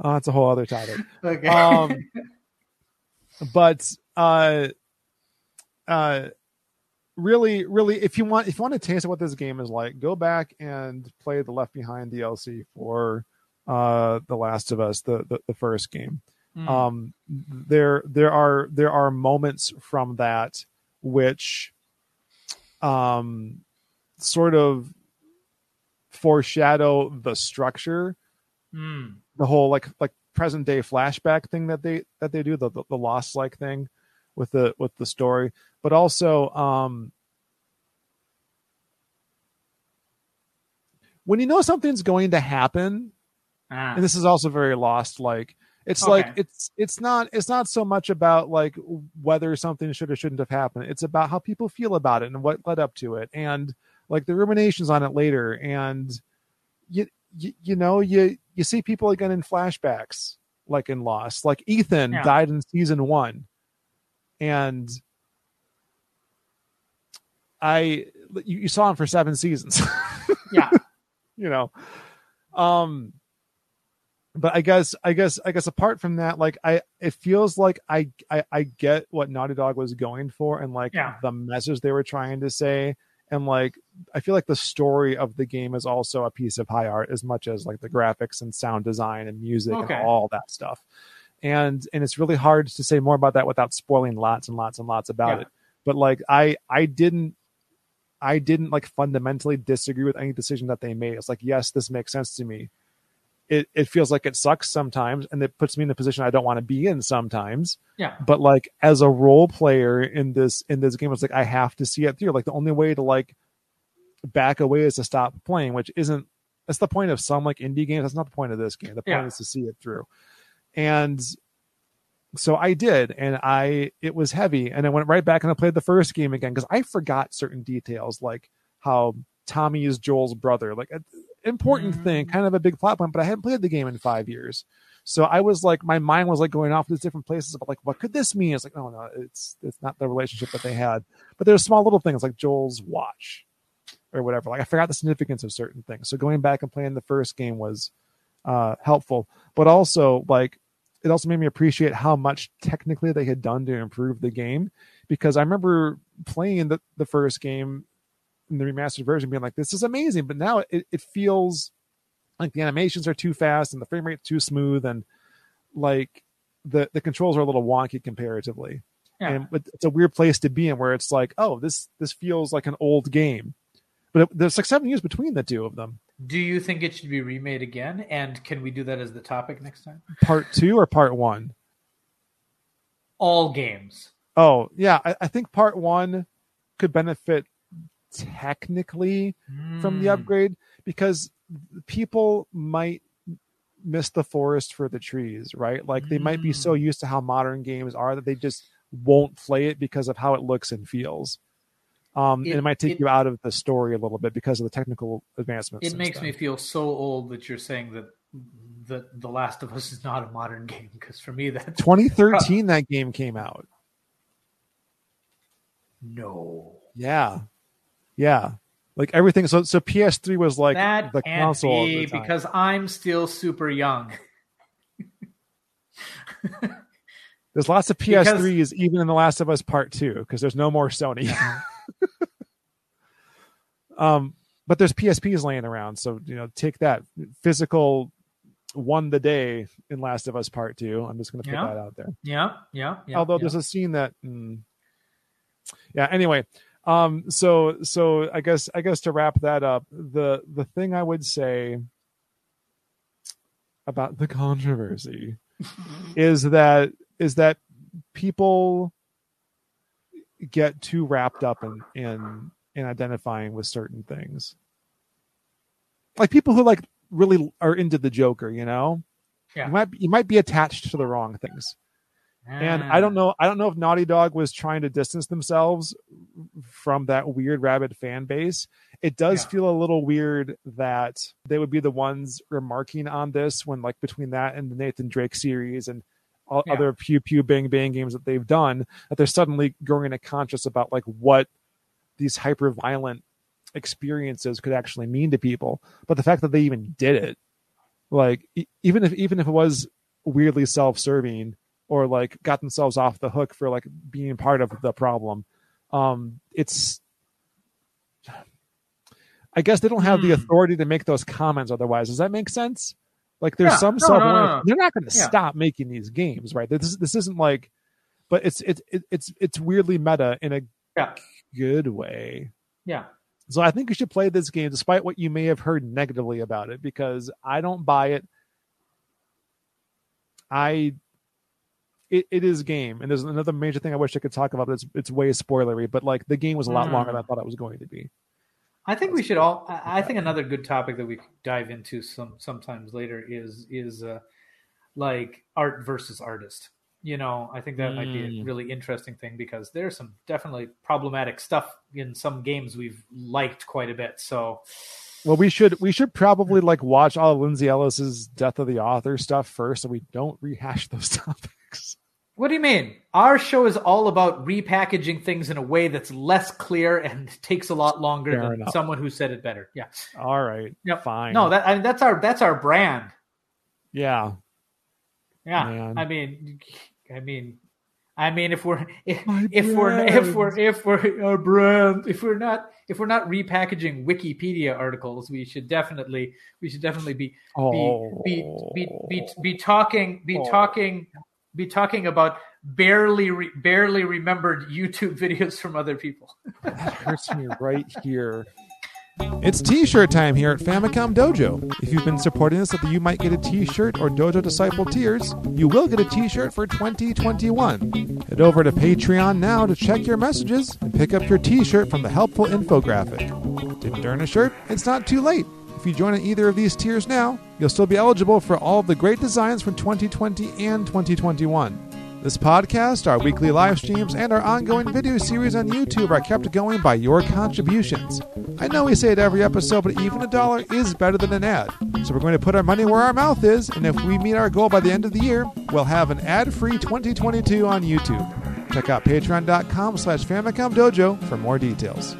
oh, that's a whole other topic Okay. um but uh uh really really if you want if you want to taste what this game is like go back and play the left behind dlc for uh the last of us the the, the first game Hmm. um there there are there are moments from that which um sort of foreshadow the structure Hmm. the whole like like present day flashback thing that they that they do the the, the lost like thing with the with the story but also um when you know something's going to happen Ah. and this is also very lost like it's like it's it's not it's not so much about like whether something should or shouldn't have happened. It's about how people feel about it and what led up to it and like the ruminations on it later and you you, you know you you see people again in flashbacks like in lost. Like ethan Yeah. died in season one and i you, you saw him for seven seasons. Yeah. [laughs] you know? Um but i guess i guess i guess apart from that like i it feels like i i, I get what naughty dog was going for and like Yeah. the message they were trying to say and like i feel like the story of the game is also a piece of high art as much as like the graphics and sound design and music Okay. and all that stuff and and it's really hard to say more about that without spoiling lots and lots and lots about Yeah. it but like i i didn't I didn't like fundamentally disagree with any decision that they made. It's like, yes, this makes sense to me. It it feels like it sucks sometimes, and it puts me in a position I don't want to be in sometimes. Yeah. But like as a role player in this in this game, it's like I have to see it through. Like the only way to like back away is to stop playing, which isn't that's the point of some like indie games. That's not the point of this game. The point Yeah. is to see it through. And so I did, and I it was heavy, and I went right back and I played the first game again because I forgot certain details, like how Tommy is Joel's brother, like important Mm. thing, kind of a big plot point. But I hadn't played the game in five years, so I was like, my mind was like going off to these different places about like what could this mean? It's like, oh no, it's it's not the relationship that they had, but there's small little things like Joel's watch or whatever. Like I forgot the significance of certain things. So going back and playing the first game was uh helpful, but also like it also made me appreciate how much technically they had done to improve the game because I remember playing the, the first game in the remastered version being like, this is amazing. But now it, it feels like the animations are too fast and the frame rate too smooth and like the, the controls are a little wonky comparatively. Yeah. And but it's a weird place to be in where it's like, oh, this this feels like an old game. But it, there's like seven years between the two of them. Do you think it should be remade again? And can we do that as the topic next time? Part two or part one? All games. Oh, yeah. I, I think part one could benefit technically from the Hmm. upgrade because people might miss the forest for the trees, right? Like they might be so Mm. used to how modern games are that they just won't play it because of how it looks and feels. Um, and It- it might take it- you out of the story a little bit because of the technical advancements. It makes me feel so old that you're saying that that The Last of Us is not a modern [laughs] game because for me that [laughs] 2013 [laughs] that game came out. no. Yeah, yeah. Like everything. So so PS3 was like that the console. be the because I'm still super young. [laughs] There's lots of PS3s even in The Last of Us Part Two because there's no more Sony. [laughs] um, but there's PSPs laying around, so you know, take that physical won the day in Last of Us Part Two. I'm just going to put Yeah. that out there. Yeah, yeah. yeah Although yeah. there's a scene that, mm, yeah. Anyway, um, so so I guess I guess to wrap that up, the the thing I would say about the controversy [laughs] is that is that people get too wrapped up in in in identifying with certain things. Like people who like really are into the joker you know? Yeah. you might you might be attached to the wrong things and i don't know i don't know if naughty dog was trying to distance themselves from that weird rabid fan base it does Yeah. feel a little weird that they would be the ones remarking on this when like between that and the nathan drake series and all Yeah. other pew pew bang bang games that they've done that they're suddenly growing a conscious about like what these hyper violent experiences could actually mean to people but the fact that they even did it like e- even if even if it was weirdly self-serving or like got themselves off the hook for like being part of the problem um it's i guess they don't have the Hmm. authority to make those comments otherwise does that make sense like there's Yeah. some No, self no, no, no. they're not going to Yeah. stop making these games right this this isn't like but it's it's it's it's weirdly meta in a Yeah. good way Yeah. so I think you should play this game despite what you may have heard negatively about it because I don't buy it. I it, it is game and there's another major thing I wish I could talk about but it's it's way spoilery but like the game was a lot Mm. longer than I thought it was going to be. I think we should all. I I think another good topic that we could dive into some sometimes later is is uh, like art versus artist. You know, I think that might be a Mm. really interesting thing because there's some definitely problematic stuff in some games we've liked quite a bit. So, Well, we should we should probably like watch all of Lindsay Ellis's Death of the Author stuff first so we don't rehash those [laughs] topics. What do you mean? Our show is all about repackaging things in a way that's less clear and [laughs] takes a lot longer Fair than enough. someone who said it better. Yeah. All right. Yep. Fine. No, that I mean, that's our that's our brand. yeah. Yeah, Man. I mean, I mean, I mean, if we're [laughs] if, if we're if we're if we're our brand, if we're not if we're not repackaging Wikipedia articles, we should definitely we should definitely be be Oh. be be be, be talking be Oh. talking be talking about barely re, barely remembered YouTube videos from other people. That hurts me right here. It's t-shirt time here at Famicom Dojo. If you've been supporting us so that you might get a t-shirt or Dojo Disciple tiers, you will get a t-shirt for 2021. Head over to Patreon now to check your messages and pick up your t-shirt from the helpful infographic. Didn't earn a shirt? It's not too late. If you join at either of these tiers now, you'll still be eligible for all of the great designs from 2020 and 2021. This podcast, our weekly live streams, and our ongoing video series on YouTube are kept going by your contributions. I know we say it every episode, but even a dollar is better than an ad. So we're going to put our money where our mouth is, and if we meet our goal by the end of the year, we'll have an ad-free 2022 on YouTube. Check out patreon.com slash Famicom Dojo for more details.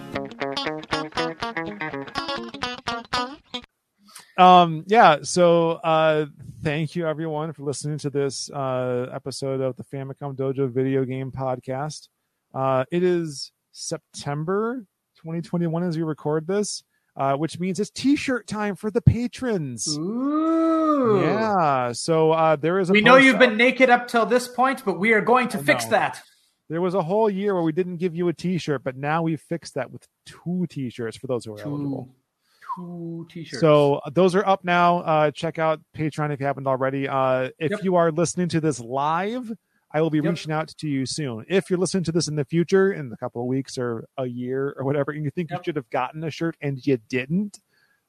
Um yeah so uh thank you everyone for listening to this uh episode of the famicom dojo video game podcast uh it is september 2021 as we record this uh which means it's t-shirt time for the patrons Ooh. yeah so uh there is a We know you've out- been naked up till this point, but we are going to I fix know. that. there was a whole year where we didn't give you a t-shirt but now we've fixed that with two t-shirts for those who are eligible Two t-shirts. So uh, those are up now. Uh, check out Patreon if you haven't already. Uh, if Yep. you are listening to this live, I will be Yep. reaching out to you soon. If you're listening to this in the future, in a couple of weeks or a year or whatever, and you think Yep. you should have gotten a shirt and you didn't,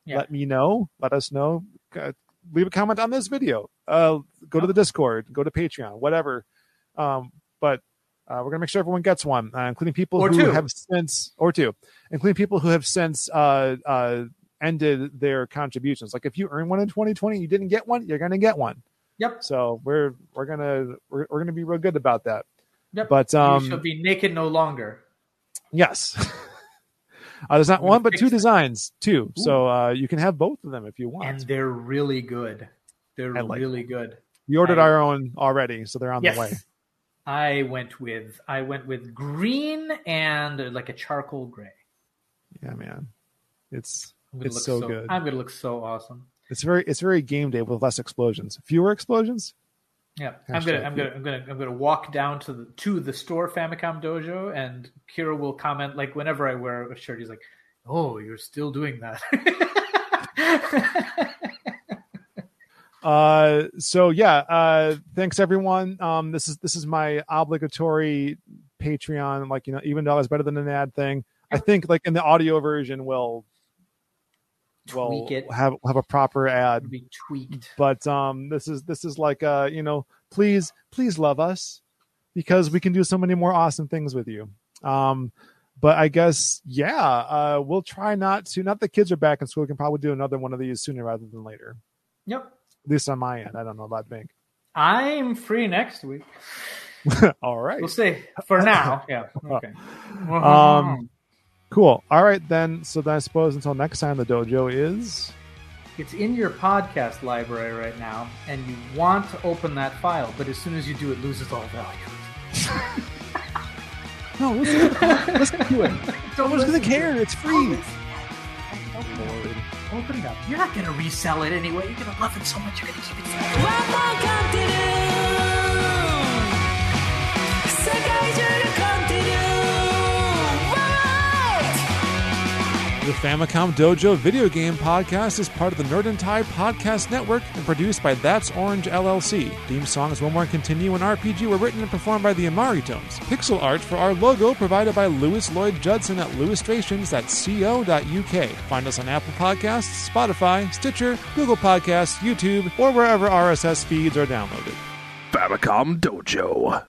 Yeah. let me know. Let us know. Uh, leave a comment on this video. Uh, go to the Discord, go to Patreon, whatever. Um, but uh, we're gonna make sure everyone gets one, uh, including people Or who two. have since or two, including people who have since uh, uh, ended their contributions. Like if you earn one in 2020, you didn't get one, you're gonna get one. Yep. So we're we're gonna we're, we're gonna be real good about that. Yep. But you um, shall be naked no longer. yes. [laughs] Uh, there's not one, but two designs, two. So uh, you can have both of them if you want. And they're really good. They're like really good. we ordered I- our own already, so they're on Yes. the way. I went with I went with green and uh, like a charcoal gray. Yeah, man, it's It's look so good. I'm gonna look so awesome. it's very it's very game day with less explosions, fewer explosions. Yeah, I'm gonna I'm gonna I'm gonna I'm gonna walk down to the to the store Famicom Dojo, and Kira will comment like whenever I wear a shirt, he's like, "Oh, you're still doing that." [laughs] Uh, so yeah, uh, thanks everyone. Um, this is this is my obligatory Patreon. Like you know, even dollars better than an ad thing. I think like in the audio version, we'll we'll Tweak it. have have a proper ad. be tweaked. But um, this is this is like uh, you know, please please love us because we can do so many more awesome things with you. Um, but I guess yeah, uh, we'll try not to. Not the kids are back in school. We can probably do another one of these sooner rather than later. Yep, At least on my end. I don't know about Vinnk. I'm free next week. [laughs] All right. We'll see. For now, [laughs] yeah. Okay. [laughs] Um, cool. All right then. So then I suppose until next time, the dojo is. It's in your podcast library right now, and you want to open that file, but as soon as you do, it loses all value. No, listen, listen to it. [laughs] Don't No one's gonna to care. it. It's free. Open it up. You're not gonna resell it anyway. You're gonna love it so much. You're gonna keep it. The Famicom Dojo video game podcast is part of the Nerd and Tie podcast network and produced by That's Orange LLC. Theme songs One More Continue and RPG were written and performed by the Imari Tones. Pixel art for our logo provided by Louis Lloyd Judson at louistrations.co.uk. Find us on Apple Podcasts, Spotify, Stitcher, Google Podcasts, YouTube, or wherever RSS feeds are downloaded. Famicom Dojo.